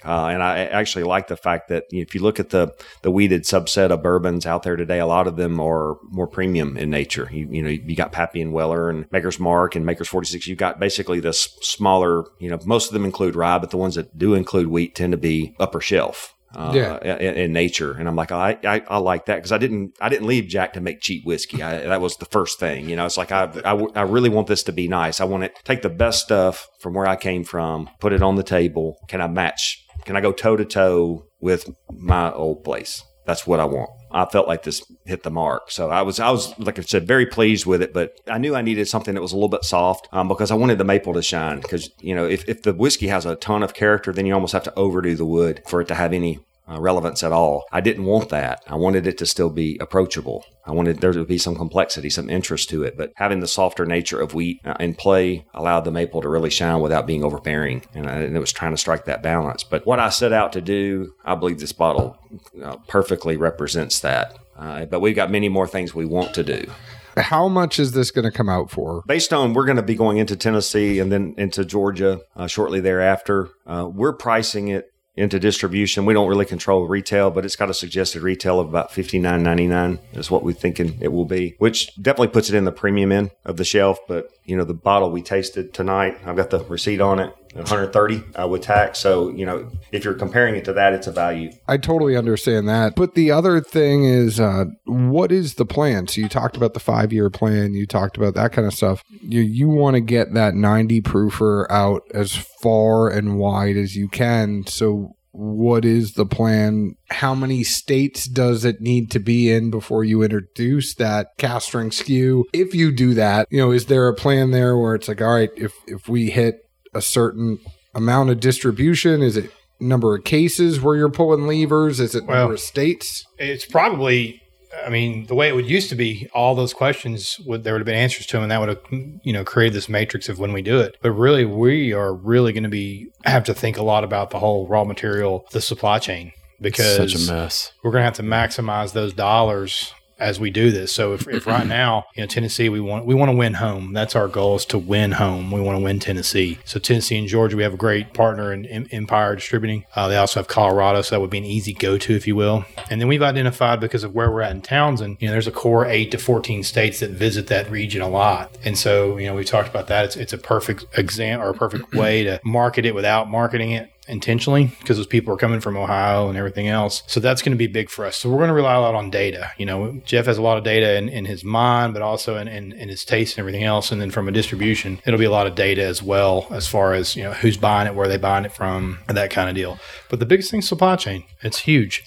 Uh, and I actually like the fact that if you look at the the wheated subset of bourbons out there today, a lot of them are more premium in nature. You, you know, you got Pappy and Weller and Maker's Mark and Maker's 46. You've got basically this smaller, you know, most of them include rye, but the ones that do include wheat tend to be upper shelf. Uh, Yeah. in, in nature, and I'm like, I, I, I like that because I didn't, I didn't leave Jack to make cheap whiskey. I, that was the first thing, you know. It's like I, I, I really want this to be nice. I want to take the best stuff from where I came from, put it on the table. Can I match? Can I go toe to toe with my old place? That's what I want. I felt like this hit the mark. So I was, I was, like I said, very pleased with it, but I knew I needed something that was a little bit soft um, because I wanted the maple to shine. Because, you know, if, if the whiskey has a ton of character, then you almost have to overdo the wood for it to have any uh, relevance at all. I didn't want that. I wanted it to still be approachable. I wanted there to be some complexity, some interest to it, but having the softer nature of wheat uh, in play allowed the maple to really shine without being overbearing. And, I, and it was trying to strike that balance. But what I set out to do, I believe this bottle uh, perfectly represents that. Uh, but we've got many more things we want to do. How much is this going to come out for? Based on we're going to be going into Tennessee and then into Georgia uh, shortly thereafter, uh, we're pricing it into distribution. We don't really control retail, but it's got a suggested retail of about fifty nine ninety nine is what we're thinking it will be, which definitely puts it in the premium end of the shelf. But you know, the bottle we tasted tonight, I've got the receipt on it. 130 uh, with tax. So, you know, if you're comparing it to that, it's a value. I totally understand that. But the other thing is, uh, what is the plan? So you talked about the five year plan, you talked about that kind of stuff. You, you want to get that 90 proofer out as far and wide as you can. So, what is the plan? How many states does it need to be in before you introduce that cask strength SKU? If you do that, you know, is there a plan there where it's like, all right, if if we hit a certain amount of distribution, is it number of cases where you're pulling levers? Is it Well- number of states? It's probably, I mean, the way it would used to be, all those questions would there would have been answers to them, and that would have, you know, created this matrix of when we do it. But really, we are really going to be have to think a lot about the whole raw material, the supply chain, because it's Such a mess. we're going to have to maximize those dollars as we do this. So if, if right now, you know, Tennessee, we want we want to win home. That's our goal is to win home. We want to win Tennessee. So Tennessee and Georgia, we have a great partner in, in Empire Distributing. Uh, they also have Colorado, so that would be an easy go to, if you will. And then we've identified because of where we're at in Townsend, you know, there's a core eight to fourteen states that visit that region a lot. And so, you know, we talked about that. It's it's a perfect exam or a perfect way to market it without marketing it intentionally because those people are coming from Ohio and everything else. So that's going to be big for us. So we're going to rely a lot on data. You know, Jeff has a lot of data in, in his mind, but also in, in, in his taste and everything else. And then from a distribution, it'll be a lot of data as well as far as, you know, who's buying it, where they buying it from, and that kind of deal. But the biggest thing is supply chain. It's huge.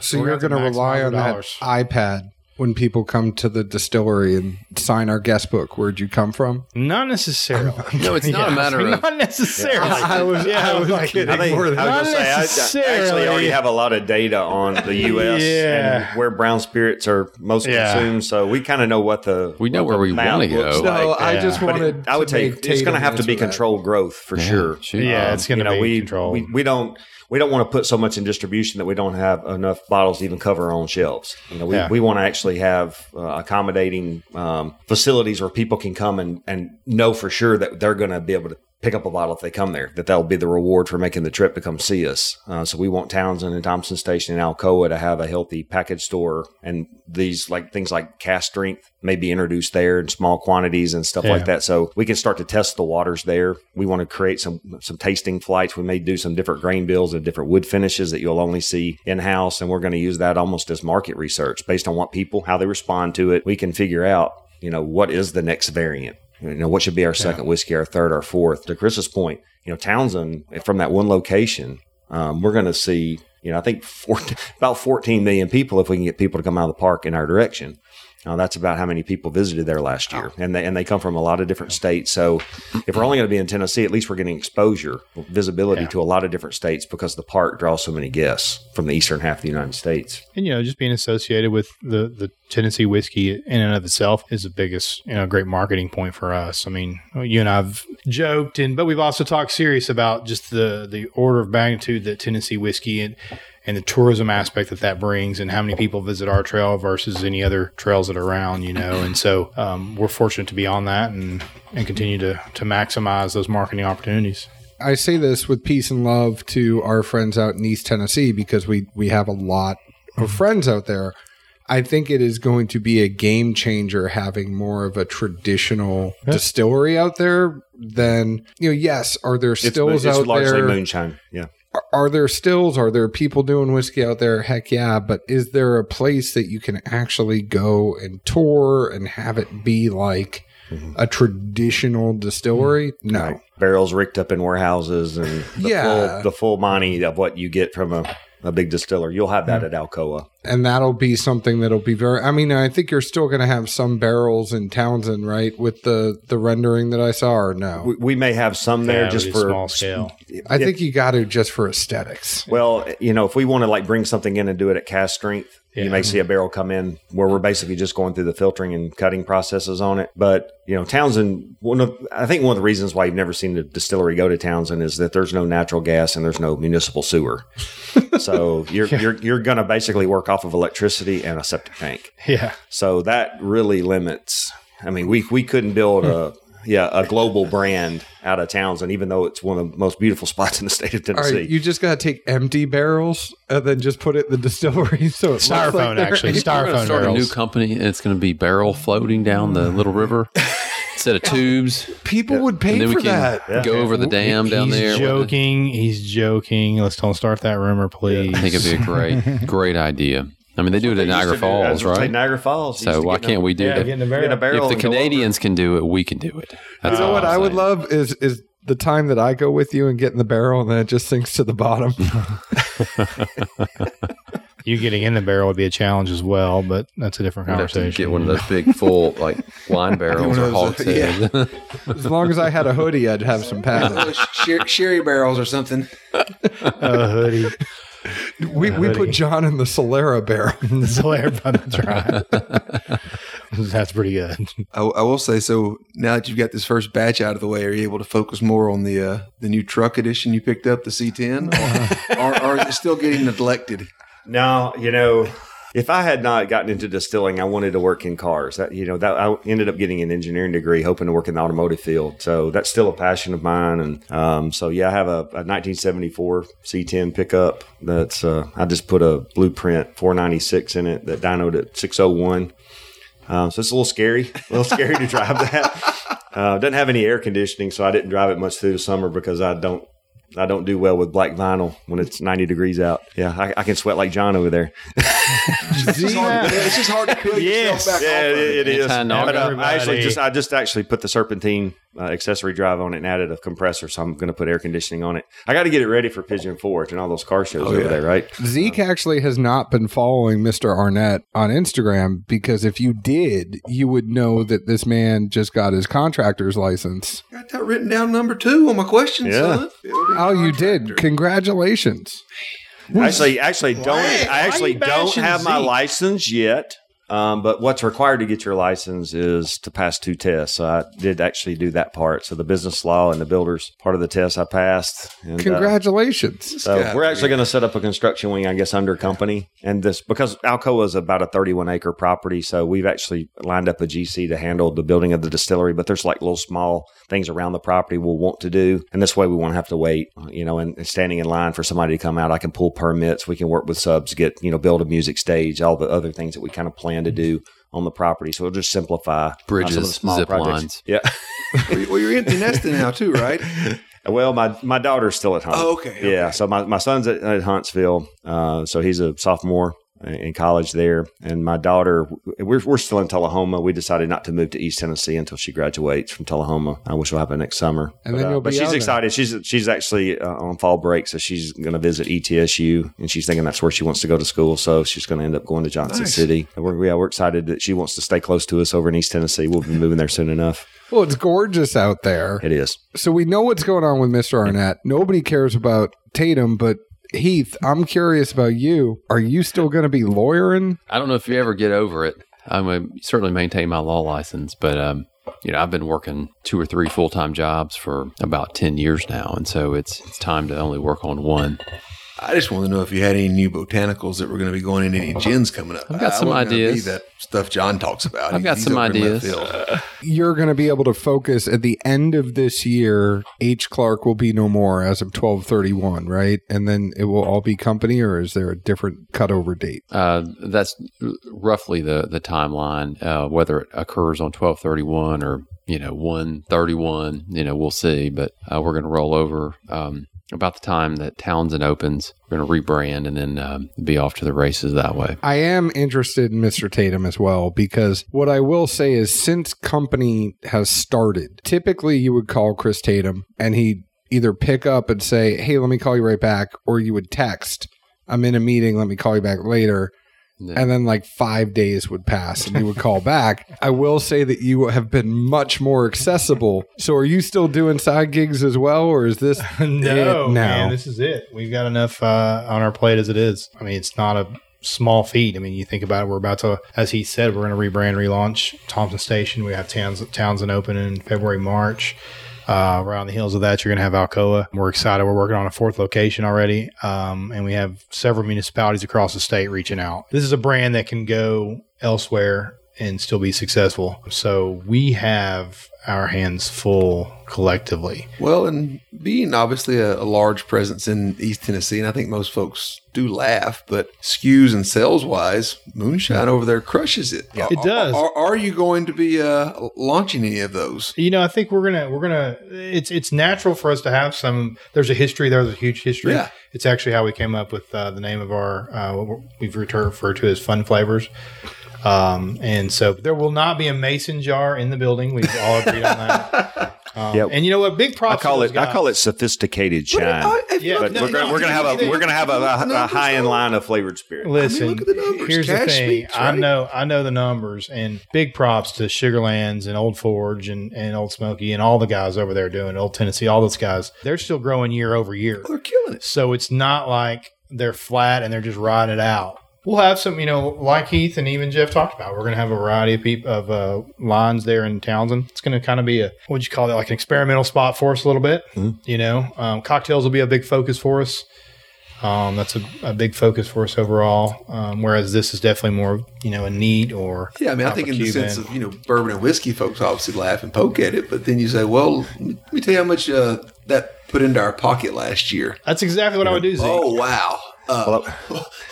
So We're you're going to rely on our that iPad when people come to the distillery and sign our guest book. Where'd you come from? Not necessarily. No, it's not a matter of- Not necessarily. I was- I was kidding. I think more than- I was Not gonna say, I, I necessarily. actually already have a lot of data on the U.S. Yeah. and where brown spirits are most Yeah. consumed, so we kind of know what the We know where we map wanna go. No, like. I Yeah. just But wanted. it- I would to say make it's going to have to be answer that. controlled growth for sure. shoot. Yeah, it's going you to know, be we, controlled. we we don't we don't want to put so much in distribution that we don't have enough bottles to even cover our own shelves. You know, we, Yeah. we want to actually have uh, accommodating um, facilities where people can come and, and know for sure that they're going to be able to pick up a bottle if they come there. That that'll be the reward for making the trip to come see us. Uh, so we want Townsend and Thompson Station and Alcoa to have a healthy package store, and these like things like cask strength may be introduced there in small quantities and stuff Yeah. like that. So we can start to test the waters there. We want to create some some tasting flights. We may do some different grain bills and different wood finishes that you'll only see in house, and we're going to use that almost as market research based on what people how they respond to it. We can figure out you know what is the next variant. You know what should be our second whiskey, our third, our fourth. To Chris's point, you know Townsend from that one location, um, we're going to see You know, I think 14, about 14 million people if we can get people to come out of the park in our direction. Uh, that's about how many people visited there last year, and they and they come from a lot of different states. So, if we're only going to be in Tennessee, at least we're getting exposure, visibility Yeah. to a lot of different states because the park draws so many guests from the eastern half of the United States. And you know, just being associated with the the Tennessee whiskey in and of itself is the biggest, you know, great marketing point for us. I mean, you and I've joked, and but we've also talked serious about just the the order of magnitude that Tennessee whiskey and and the tourism aspect that that brings, and how many people visit our trail versus any other trails that are around. You know, and so um, we're fortunate to be on that and and continue to to maximize those marketing opportunities. I say this with peace and love to our friends out in East Tennessee because we we have a lot of friends out there. I think it is going to be a game changer having more of a traditional distillery out there than you know. Yes, are there It's, stills it's out largely there? moonshine. Yeah. Are- there stills? Are there people doing whiskey out there? Heck yeah! But is there a place that you can actually go and tour and have it be like mm-hmm. a traditional distillery? Mm-hmm. No. Like barrels rigged up in warehouses and the Yeah. full the full money of what you get from a, a big distiller. You'll have that at Alcoa. and that'll be something that'll be very i mean i think you're still going to have some barrels in townsend right with the the rendering that i saw or no We, we may have some there Yeah, just for small scale. i think you got to just for aesthetics Well, you know, if we want to like bring something in and do it at cask strength, Yeah. you may see a barrel come in where we're basically just going through the filtering and cutting processes on it. But you know, Townsend, one of I think one of the reasons why you've never seen the distillery go to Townsend is that there's no natural gas and there's no municipal sewer. so you're you're you're going to basically work off of electricity and a septic tank. Yeah. So that really limits. I mean, we we couldn't build a yeah a global brand out of Townsend, even though it's one of the most beautiful spots in the state of all Tennessee. right you just got to take empty barrels and then just put it in the distillery so it looks like Styrofoam, actually. We're Styrofoam start a new company, and it's going to be barrel floating down the little river instead of tubes. people would pay And then we for can that go over the dam down He's there. joking. He's joking. Let's don't start that rumor, please. I think it'd be a great, great idea. I mean, they do it at Niagara Falls, That's right? Niagara Falls. So why can't we do that? get a barrel? If the and go. Canadians can do it, we can do it. That's you know what I'm i would love is is the time that i go with you and get in the barrel and then it just sinks to the bottom You getting in the barrel would be a challenge as well, but that's a different We'd have to conversation. get one of those big, full, like wine barrels or One of uh, hogsheads. as long as i had a hoodie i'd have some padding Sher- sherry barrels or something. a hoodie. we, we put john in the solera barrel the Solaire bun, That's right. that's pretty good. I, I will say so. Now that you've got this first batch out of the way, are you able to focus more on the uh, the new truck edition you picked up, the C10, or, or, or is it still getting neglected? No, you know, if I had not gotten into distilling, I wanted to work in cars. That you know, that I ended up getting an engineering degree, hoping to work in the automotive field. So that's still a passion of mine. And um, so yeah, I have a, a 1974 C10 pickup. That's uh, I just put a blueprint 496 in it that dynoed at 601. Um, so it's a little scary, a little scary to drive that. Uh, doesn't have any air conditioning, so I didn't drive it much through the summer because I don't. I don't do well with black vinyl when it's 90 degrees out. Yeah, I, I can sweat like John over there. It's just hard, it's just hard to peel Yes. yourself back Yeah, off of it, it is. Anti-knock But, uh, I actually just I just actually put the serpentine uh, accessory drive on it and added a compressor, so I'm going to put air conditioning on it. I got to get it ready for Pigeon Forge and all those car shows over yeah. there, right? Zeke actually has not been following Mr. Arnett on Instagram because if you did, you would know that this man just got his contractor's license. Got that written down number two on my question, Yeah. son. Building Oh, you did. contractor. Congratulations. Actually, actually don't I actually don't have my license yet. Um, but what's required to get your license is to pass two tests. So I did actually do that part. So the business law and the builders part of the test I passed. And, uh, Congratulations. So gotta we're actually going to set up a construction wing, I guess, under company. And this because Alcoa is about a 31 acre property, so we've actually lined up a GC to handle the building of the distillery. But there's like little small things around the property we'll want to do, and this way we won't have to wait, you know, and, and standing in line for somebody to come out. I can pull permits. We can work with subs, get you know, build a music stage, all the other things that we kind of plan to do on the property. So it'll just simplify some of the Bridges, small zip projects. lines. Yeah. Well, you- well, you're empty nesting now too, right? Well, my my daughter's still at home. Oh, okay, okay. Yeah, so my, my son's at, at Huntsville, uh, so he's a sophomore in college there. And my daughter, we're, we're still in Tullahoma. We decided not to move to East Tennessee until she graduates from Tullahoma, uh, which will happen next summer. And but, then uh, but she's excited. She's she's actually uh, on fall break, so she's going to visit ETSU, and she's thinking that's where she wants to go to school. So she's going to end up going to Johnson Nice. City. And we're, yeah, we're excited that she wants to stay close to us over in East Tennessee. We'll be moving there soon enough. Well, it's gorgeous out there. It is. So we know what's going on with Mr. Arnett. Nobody cares about Tatum, but Heath, I'm curious about you. Are you still going to be lawyering? I don't know if you ever get over it. I'm gonna certainly maintain my law license, but um, you know, I've been working two or three full time jobs for about ten years now, and so it's it's time to only work on one. I just want to know if you had any new botanicals that were going to be going in any gins coming up. I've got I some wasn't be ideas. that stuff John talks about. I've got He's some over in left ideas. field. You're going to be able to focus at the end of this year. H. Clark will be no more as of 1231, right? And then it will all be company, or is there a different cutover date? Uh, that's roughly the the timeline. Uh, whether it occurs on twelve thirty one or you know one thirty one, you know, we'll see. But uh, we're going to roll over um, about the time that Townsend opens. We're going to rebrand and then um, be off to the races that way. I am interested in Mr. Tatum as well because what I will say is since company has started, typically you would call Chris Tatum and he'd either pick up and say, Hey, let me call you right back, or you would text, I'm in a meeting, let me call you back later. Then- And then like five days would pass and you would call back. I will say that you have been much more accessible. So are you still doing side gigs as well, or is this no, man, this is it. We've got enough uh, on our plate as it is. I mean, it's not a small feat. I mean, you think about it, we're about to, as he said, we're going to rebrand, relaunch Thompson Station. We have Towns, Townsend open in February, March. Uh, around the heels of that, you're going to have Alcoa. We're excited. We're working on a fourth location already. Um, and we have several municipalities across the state reaching out. This is a brand that can go elsewhere and still be successful. So we have our hands full collectively. Well, and being obviously a, a large presence in East Tennessee, and I think most folks do laugh, but SKUs and sales wise, Moonshine over there crushes it. It does. Are, are you going to be uh, launching any of those? You know, I think we're gonna we're gonna. It's it's natural for us to have some. There's a history. There's a huge history. Yeah. It's actually how we came up with uh, the name of our uh, what we've referred to as Fun Flavors. Um, and so there will not be a mason jar in the building. We've all agreed on that. Um, Yep. And you know what? Big I props. call to it I call it sophisticated shine. Yeah, but no, we're gonna no, we're gonna have a we're gonna have a, a, a high end line of flavored spirit. Listen, look at the numbers. here's Cash the thing. speaks, I know, I know the numbers, and big props to Sugarlands and Old Forge and, and Ole Smoky and all the guys over there doing Old Tennessee. All those guys, they're still growing year over year. They're killing it. So it's not like they're flat and they're just riding it out. We'll have some, you know, like Heath and even Jeff talked about. We're going to have a variety of peop of uh, lines there in Townsend. It's going to kind of be a what'd you call it, like an experimental spot for us a little bit. You know, um, cocktails will be a big focus for us. Um, that's a, a big focus for us overall. Um, whereas this is definitely more, you know, a neat or Yeah, I mean, I think in the sense of you know bourbon and whiskey, folks obviously laugh and poke at it, but then you say, "Well, let me tell you how much uh, that put into our pocket last year." that's exactly what I would do. Zeke. Oh wow! Uh,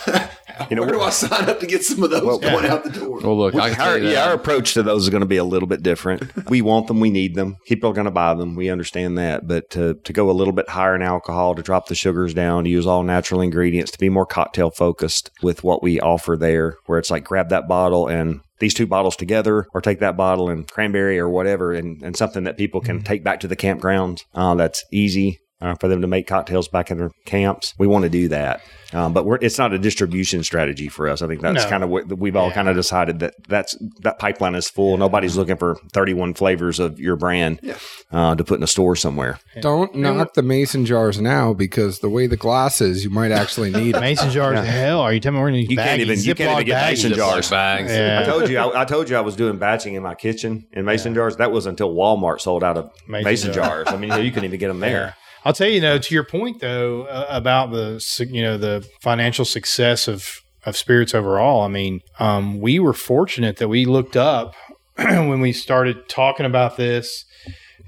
You know, where do I sign up to get some of those going out the door? well, look, I Our, yeah, our approach to those is going to be a little bit different. we want them, we need them. People are going to buy them. We understand that, but to to go a little bit higher in alcohol, to drop the sugars down, to use all natural ingredients, to be more cocktail focused with what we offer there, where it's like grab that bottle and these two bottles together, or take that bottle and cranberry or whatever, and, and something that people can take back to the campgrounds. Uh, that's easy. Uh, for them to make cocktails back in their camps, we want to do that, um, but we're, it's not a distribution strategy for us. I think that's No. kind of what we've all Yeah. kind of decided that that's that pipeline is full. Nobody's looking for 31 flavors of your brand Yeah. uh, to put in a store somewhere. Don't knock the mason jars now because the way the glass is, you might actually need. Mason jars. Hell, are you telling me we're going to You can't even- you can't even get mason jars. bags. Yeah. I told you I, I told you I was doing batching in my kitchen in mason jars. That was until Walmart sold out of Mason mason, jars. jars. I mean, you couldn't even get them there. I'll tell you, though, to your point though uh, about the you know the financial success of of spirits overall. I mean, um, we were fortunate that we looked up when we started talking about this,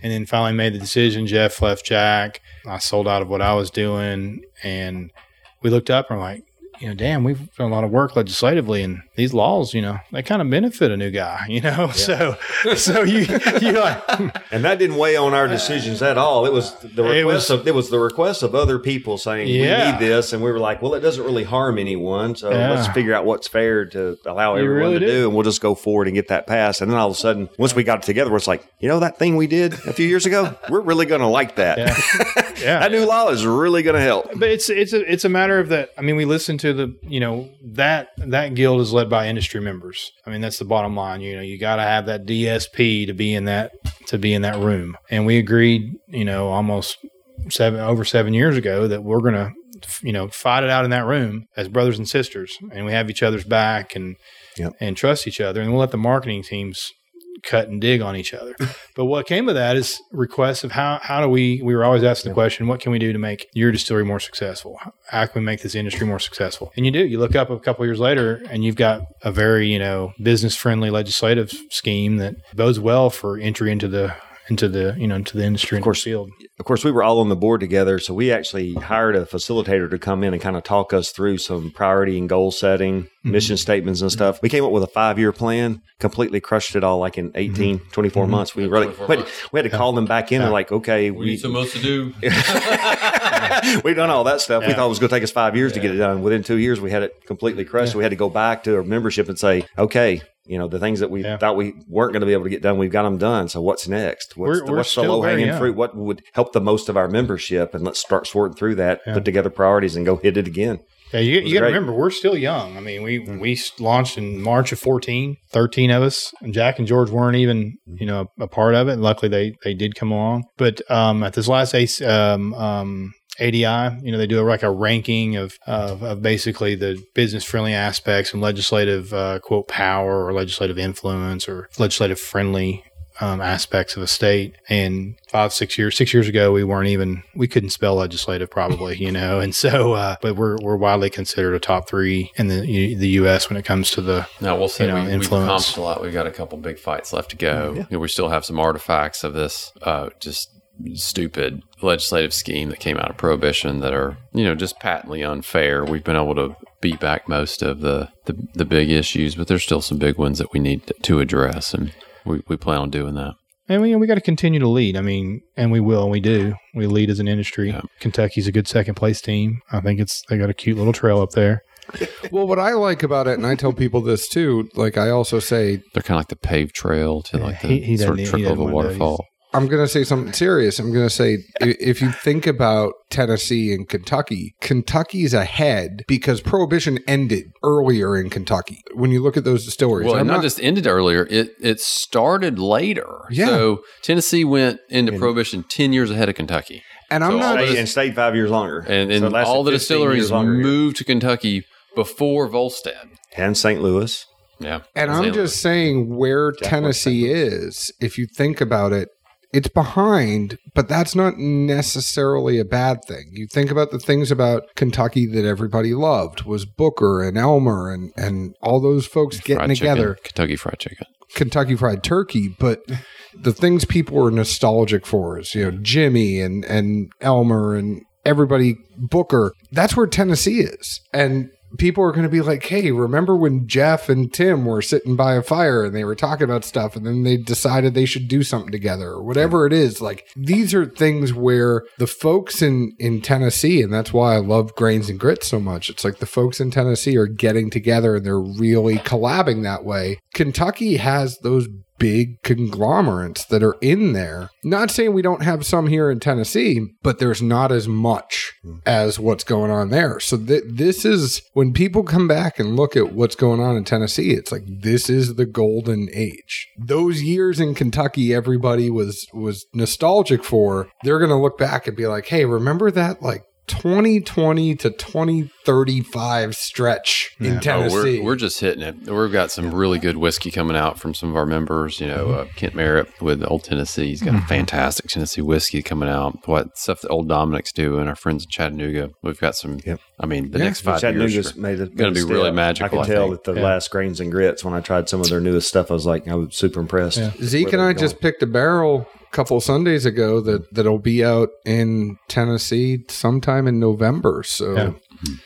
and then finally made the decision. Jeff left Jack. I sold out of what I was doing, and we looked up and we're like, you know, damn, we've done a lot of work legislatively, and these laws, you know, they kind of benefit a new guy, you know. So, so you you like, And that didn't weigh on our decisions at all. It was the request It was- of it was the request of other people saying Yeah. we need this, and we were like, well, it doesn't really harm anyone, so Yeah. let's figure out what's fair to allow everyone really to did. do, and we'll just go forward and get that passed. And then all of a sudden, once we got it together, it's like, you know, that thing we did a few years ago, we're really going to like that. yeah, yeah. that new law is really going to help. But it's it's a it's a matter of that. I mean, we listen to the you know that that guild is led by industry members. I mean, that's the bottom line. You know, you got to have that DSP to be in that to be in that room. And we agreed, you know, almost seven over seven years ago that we're gonna you know fight it out in that room as brothers and sisters, and we have each other's back and Yep. and trust each other, and we'll let the marketing teams cut and dig on each other. but what came of that is requests of how how do we we were always asking the question, what can we do to make your distillery more successful? How can we make this industry more successful? And you do. You look up a couple years later and you've got a very, you know, business friendly legislative scheme that bodes well for entry into the into the you know into the industry of course. field. Of course, we were all on the board together, so we actually hired a facilitator to come in and kind of talk us through some priority and goal setting, mm-hmm. mission statements and stuff. We came up with a five year plan, completely crushed it all like in mm-hmm. 18, 24 mm-hmm. months. We really 24 we had, months. we had to call them back in and like, okay, We we, need so much to do. we've done all that stuff. We thought it was going to take us five years to get it done. Within two years, we had it completely crushed. So we had to go back to our membership and say, okay, you know, the things that we Yeah. thought we weren't going to be able to get done, we've got them done. So what's next? What's We're- the, what's the low hanging fruit? What would help the most of our membership? And let's start sorting through that, Yeah. put together priorities, and go hit it again. Yeah, you, you got to remember, we're still young. I mean, we we launched in March of 14, 13 of us. And Jack and George weren't even, you know, a part of it. And luckily, they they did come along. But um, at this last ACE, um, um, ADI, you know, they do like a ranking of, of, of basically the business friendly aspects and legislative, uh, quote, power or legislative influence or legislative friendly um, aspects of a state. And five, six years, six years ago, we weren't even, we couldn't spell legislative probably, you know. And so, uh, but we're, we're widely considered a top three in the the U.S. when it comes to the, Now we'll say You know, we, we've accomplished a lot. We've got a couple big fights left to go. You know, we still have some artifacts of this uh, just stupid legislative scheme that came out of prohibition that are you know just patently unfair. We've been able to beat back most of the the, the big issues, but there's still some big ones that we need to address, and we, we plan on doing that. and we, we got to continue to lead. I mean, and we will, and we do. We lead as an industry. Yeah. Kentucky's a good second place team. I think it's, they got a cute little trail up there. Well, what I like about it, and I tell people this too, like I also say, They're kind of like the paved trail to like the he- he sort of he trickle of a waterfall. I'm going to say something serious. I'm going to say if you think about Tennessee and Kentucky, Kentucky's ahead because prohibition ended earlier in Kentucky. When you look at those distilleries, Well, it I'm not, not- just ended earlier; it it started later. Yeah. So Tennessee went into prohibition ten years ahead of Kentucky. and I'm so not. all Stayed, and stayed five years longer. and, and So all the distilleries years here. moved to Kentucky before Volstead. and St. Louis. Yeah, And I'm just saying where Jack Tennessee is, if you think about it, it's behind, but that's not necessarily a bad thing. You think about the things about Kentucky that everybody loved was Booker and Elmer and, and all those folks Louis. getting chicken, together. Kentucky Fried Chicken. Kentucky Fried Turkey, but the things people were nostalgic for is, you know, Jimmy and, and Elmer and everybody, Booker. That's where Tennessee is. And people are going to be like, hey, remember when Jeff and Tim were sitting by a fire and they were talking about stuff and then they decided they should do something together or whatever it is? Like, these are things where the folks in, in Tennessee, and that's why I love Grains and Grits so much. It's like the folks in Tennessee are getting together and they're really collabing that way. Kentucky has those big conglomerates that are in there. Not saying we don't have some here in Tennessee, but there's not as much as what's going on there. So th- this is when people come back and look at what's going on in Tennessee, it's like this is the golden age. Those years in Kentucky everybody was was nostalgic for, they're going to look back and be like, "Hey, remember that like 2020 to 2035 stretch in Yeah. Oh, Tennessee?" we're, we're just hitting it. We've got some really good whiskey coming out from some of our members. You know, uh, Kent Merritt with Old Tennessee. He's got a fantastic Tennessee whiskey coming out. What stuff that Old Dominick's doing, and our friends in Chattanooga. We've got some. Yep. I mean, the Yeah. next five Chattanooga's years. made a gonna made a be really step. magical, I can I tell think. that the Yeah. last grains and grits when I tried some of their newest stuff, I was like, I was super impressed. Yeah. Zeke and I just picked a barrel a couple Sundays ago that that'll be out in Tennessee sometime in November. So Yeah.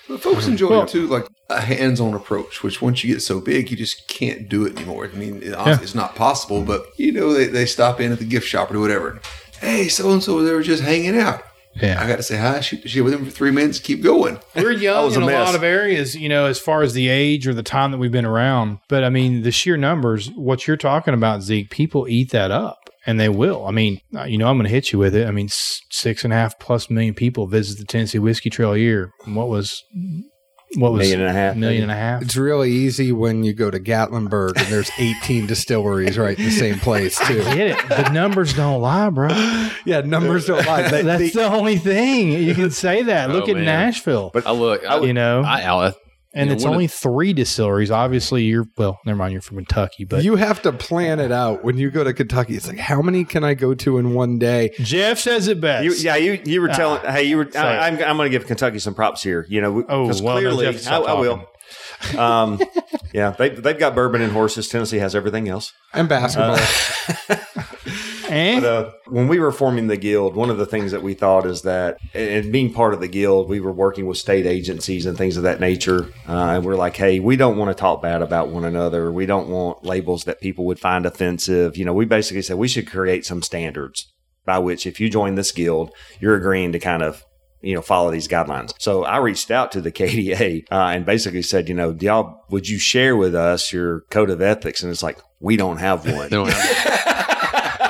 But folks enjoy it too, like a hands-on approach. Which once you get so big, you just can't do it anymore. I mean, it, honestly, it's not possible. But you know, they, they stop in at the gift shop or do whatever. Hey, so and so, they were just hanging out. Yeah. I got to say hi, shoot the shit with him for three minutes, keep going. We're young in a a, lot of areas, you know, as far as the age or the time that we've been around. But I mean, the sheer numbers, what you're talking about, Zeke, people eat that up. And they will. I mean, uh, you know, I'm going to hit you with it. I mean, six and a half plus million people visit the Tennessee Whiskey Trail a year. And What was, what was Million and a half, million and a half? It's really easy when you go to Gatlinburg and there's 18 distilleries right in the same place too. Get it? The numbers don't lie, bro. Yeah, numbers don't lie. They- That's they- the only thing you can say that. Oh, look Oh, at man. Nashville. But I look, I, you know, I, I, and you know, it's one of- only three distilleries. Obviously, you're well. Never mind, you're from Kentucky, but you have to plan it out when you go to Kentucky. It's like, how many can I go to in one day? Jeff says it best. You, yeah, you you were telling. hey, you were. Ah, Sorry. I, I'm I'm going to give Kentucky some props here. You know, Oh, well, no, clearly, Jeff, I, I will. Um, yeah, they they've got bourbon and horses. Tennessee has everything else. And basketball. Eh? But, uh, when we were forming the guild, one of the things that we thought is that, and being part of the guild, we were working with state agencies and things of that nature. Uh, and we're like, hey, we don't want to talk bad about one another. We don't want labels that people would find offensive. You know, we basically said we should create some standards by which, if you join this guild, you're agreeing to kind of you know, follow these guidelines. So I reached out to the KDA uh, and basically said, you know, y'all, would you share with us your code of ethics? And it's like, we don't have one. they don't have,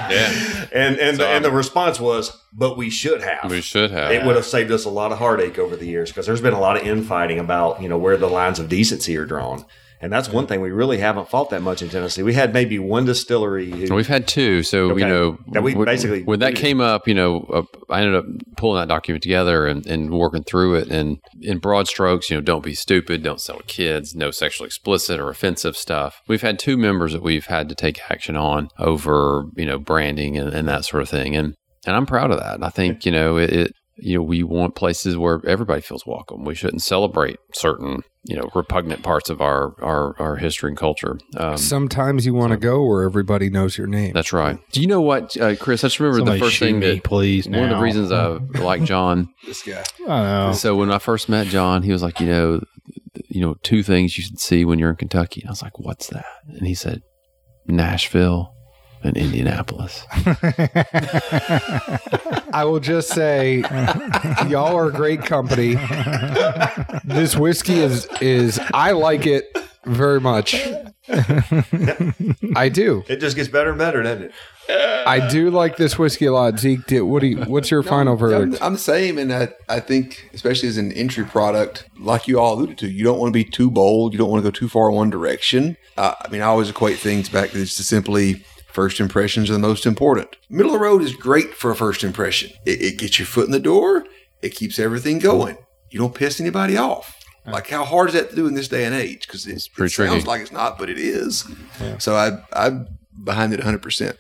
yeah, And and So, the, and the response was, but we should have. we should have. It would have saved us a lot of heartache over the years because there's been a lot of infighting about you know where the lines of decency are drawn, and that's one thing we really haven't fought that much in Tennessee. We had maybe one distillery. Who, We've had two, so Okay. you know That we basically- when that came up, you know, uh, I ended up pulling that document together and, and working through it. And in broad strokes, you know, don't be stupid, don't sell to kids, no sexually explicit or offensive stuff. We've had two members that we've had to take action on over, you know, branding and, and that sort of thing. And and I'm proud of that. I think you know it, it. You know, we want places where everybody feels welcome. We shouldn't celebrate certain, you know, repugnant parts of our our, our history and culture. Um, Sometimes you want to go where everybody knows your name. that's right. Do you know what, uh, Chris? I just remember Somebody the first thing me, that please. one of the reasons I like John. This guy. I know. So when I first met John, he was like, you know, you know, two things you should see when you're in Kentucky. And I was like, what's that? And he said, Nashville and Indianapolis. I will just say, y'all are a great company. This whiskey is is I like it very much. I do. it just gets better and better, doesn't it? I do like this whiskey a lot. Zeke, do, what do you? What's your final I'm, verdict? I'm the same, and I, I think, especially as an entry product, like you all alluded to, you don't want to be too bold. You don't want to go too far in one direction. Uh, I mean, I always equate things back to just simply first impressions are the most important. Middle of the road is great for a first impression. It, it gets your foot in the door. It keeps everything going. You don't piss anybody off. Like how hard is that to do in this day and age? Because it, it sounds tricky. like it's not, but it is. So I I'm behind it 100. percent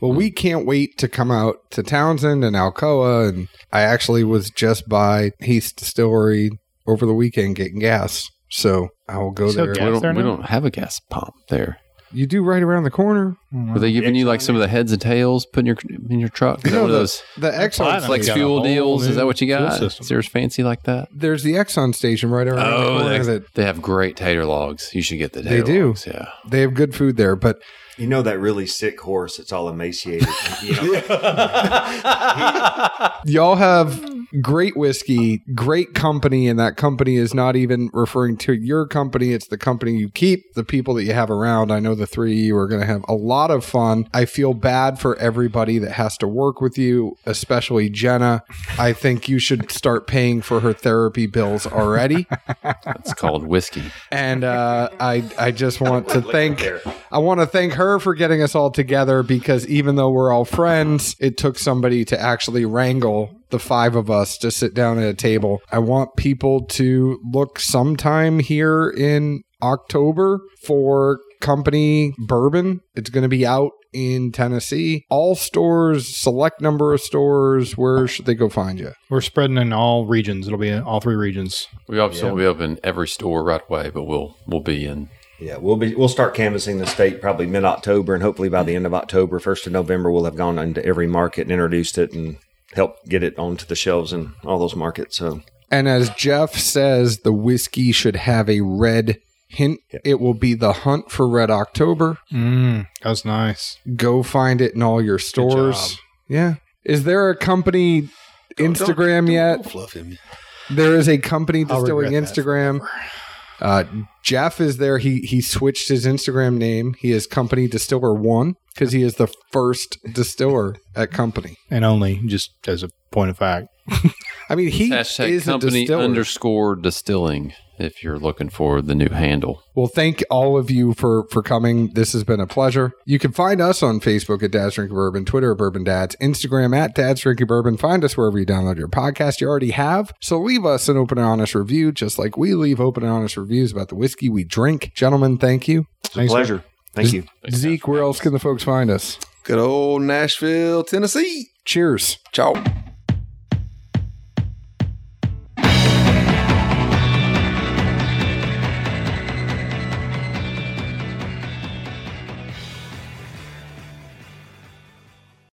Well, we can't wait to come out to Townsend and Alcoa, and I actually was just by Heath Distillery over the weekend getting gas, so I will go So there. we, don't, there we don't have a gas pump there. You do right around the corner. Mm-hmm. Were they giving you like some of the heads and tails putting your in your truck? Is that No, one of the, those the Exxon Platinum. flex got a fuel whole deals? Is that what you fuel got? system. Is yours fancy like that? There's the Exxon station right around the oh, corner. they, that they have great tater logs. You should get the They tater do. logs. Yeah. they have good food there, but You know that really sick horse that's all emaciated. You know, y'all have great whiskey, great company, and that company is not even referring to your company. It's the company you keep, the people that you have around. I know the three of you are going to have a lot of fun. I feel bad for everybody that has to work with you, especially Jenna. I think you should start paying for her therapy bills already. It's called whiskey. and uh, I I just want to thank I want to thank her for getting us all together because even though we're all friends, it took somebody to actually wrangle the five of us to sit down at a table. I want people to look sometime here in October for company bourbon. It's going to be out in Tennessee. All stores, select number of stores. Where should they go find you? We're spreading in all regions. It'll be in all three regions. We obviously won't be open every store right away, but we'll we'll be in. Yeah, we'll be we'll start canvassing the state probably mid October, and hopefully by the end of October, first of November, we'll have gone into every market and introduced it and helped get it onto the shelves in all those markets. So And as Jeff says, the whiskey should have a red hint. It will be the hunt for Red October. Mm, that was nice. Go find it in all your stores. job. Yeah. Is there a company Instagram Don't- yet? don't fluff him. There is a company I'll distilling regret that Instagram. Uh, Jeff is there. He he switched his Instagram name. He is Company Distiller One because he is the first distiller at Company. And only just as a point of fact. I mean, he Hashtag is a company distiller. underscore distilling if you're looking for the new handle. Well, thank all of you for for coming. This has been a pleasure. You can find us on Facebook at Dad's Drinking Bourbon, Twitter at Bourbon Dads, Instagram at Dad's Drinking Bourbon. Find us wherever you download your podcast. You already have. So leave us an open and honest review, just like we leave open and honest reviews about the whiskey we drink. Gentlemen, thank you. It's a pleasure. Thank you. Zeke, where else can the folks find us? Good old Nashville, Tennessee. Cheers. Ciao.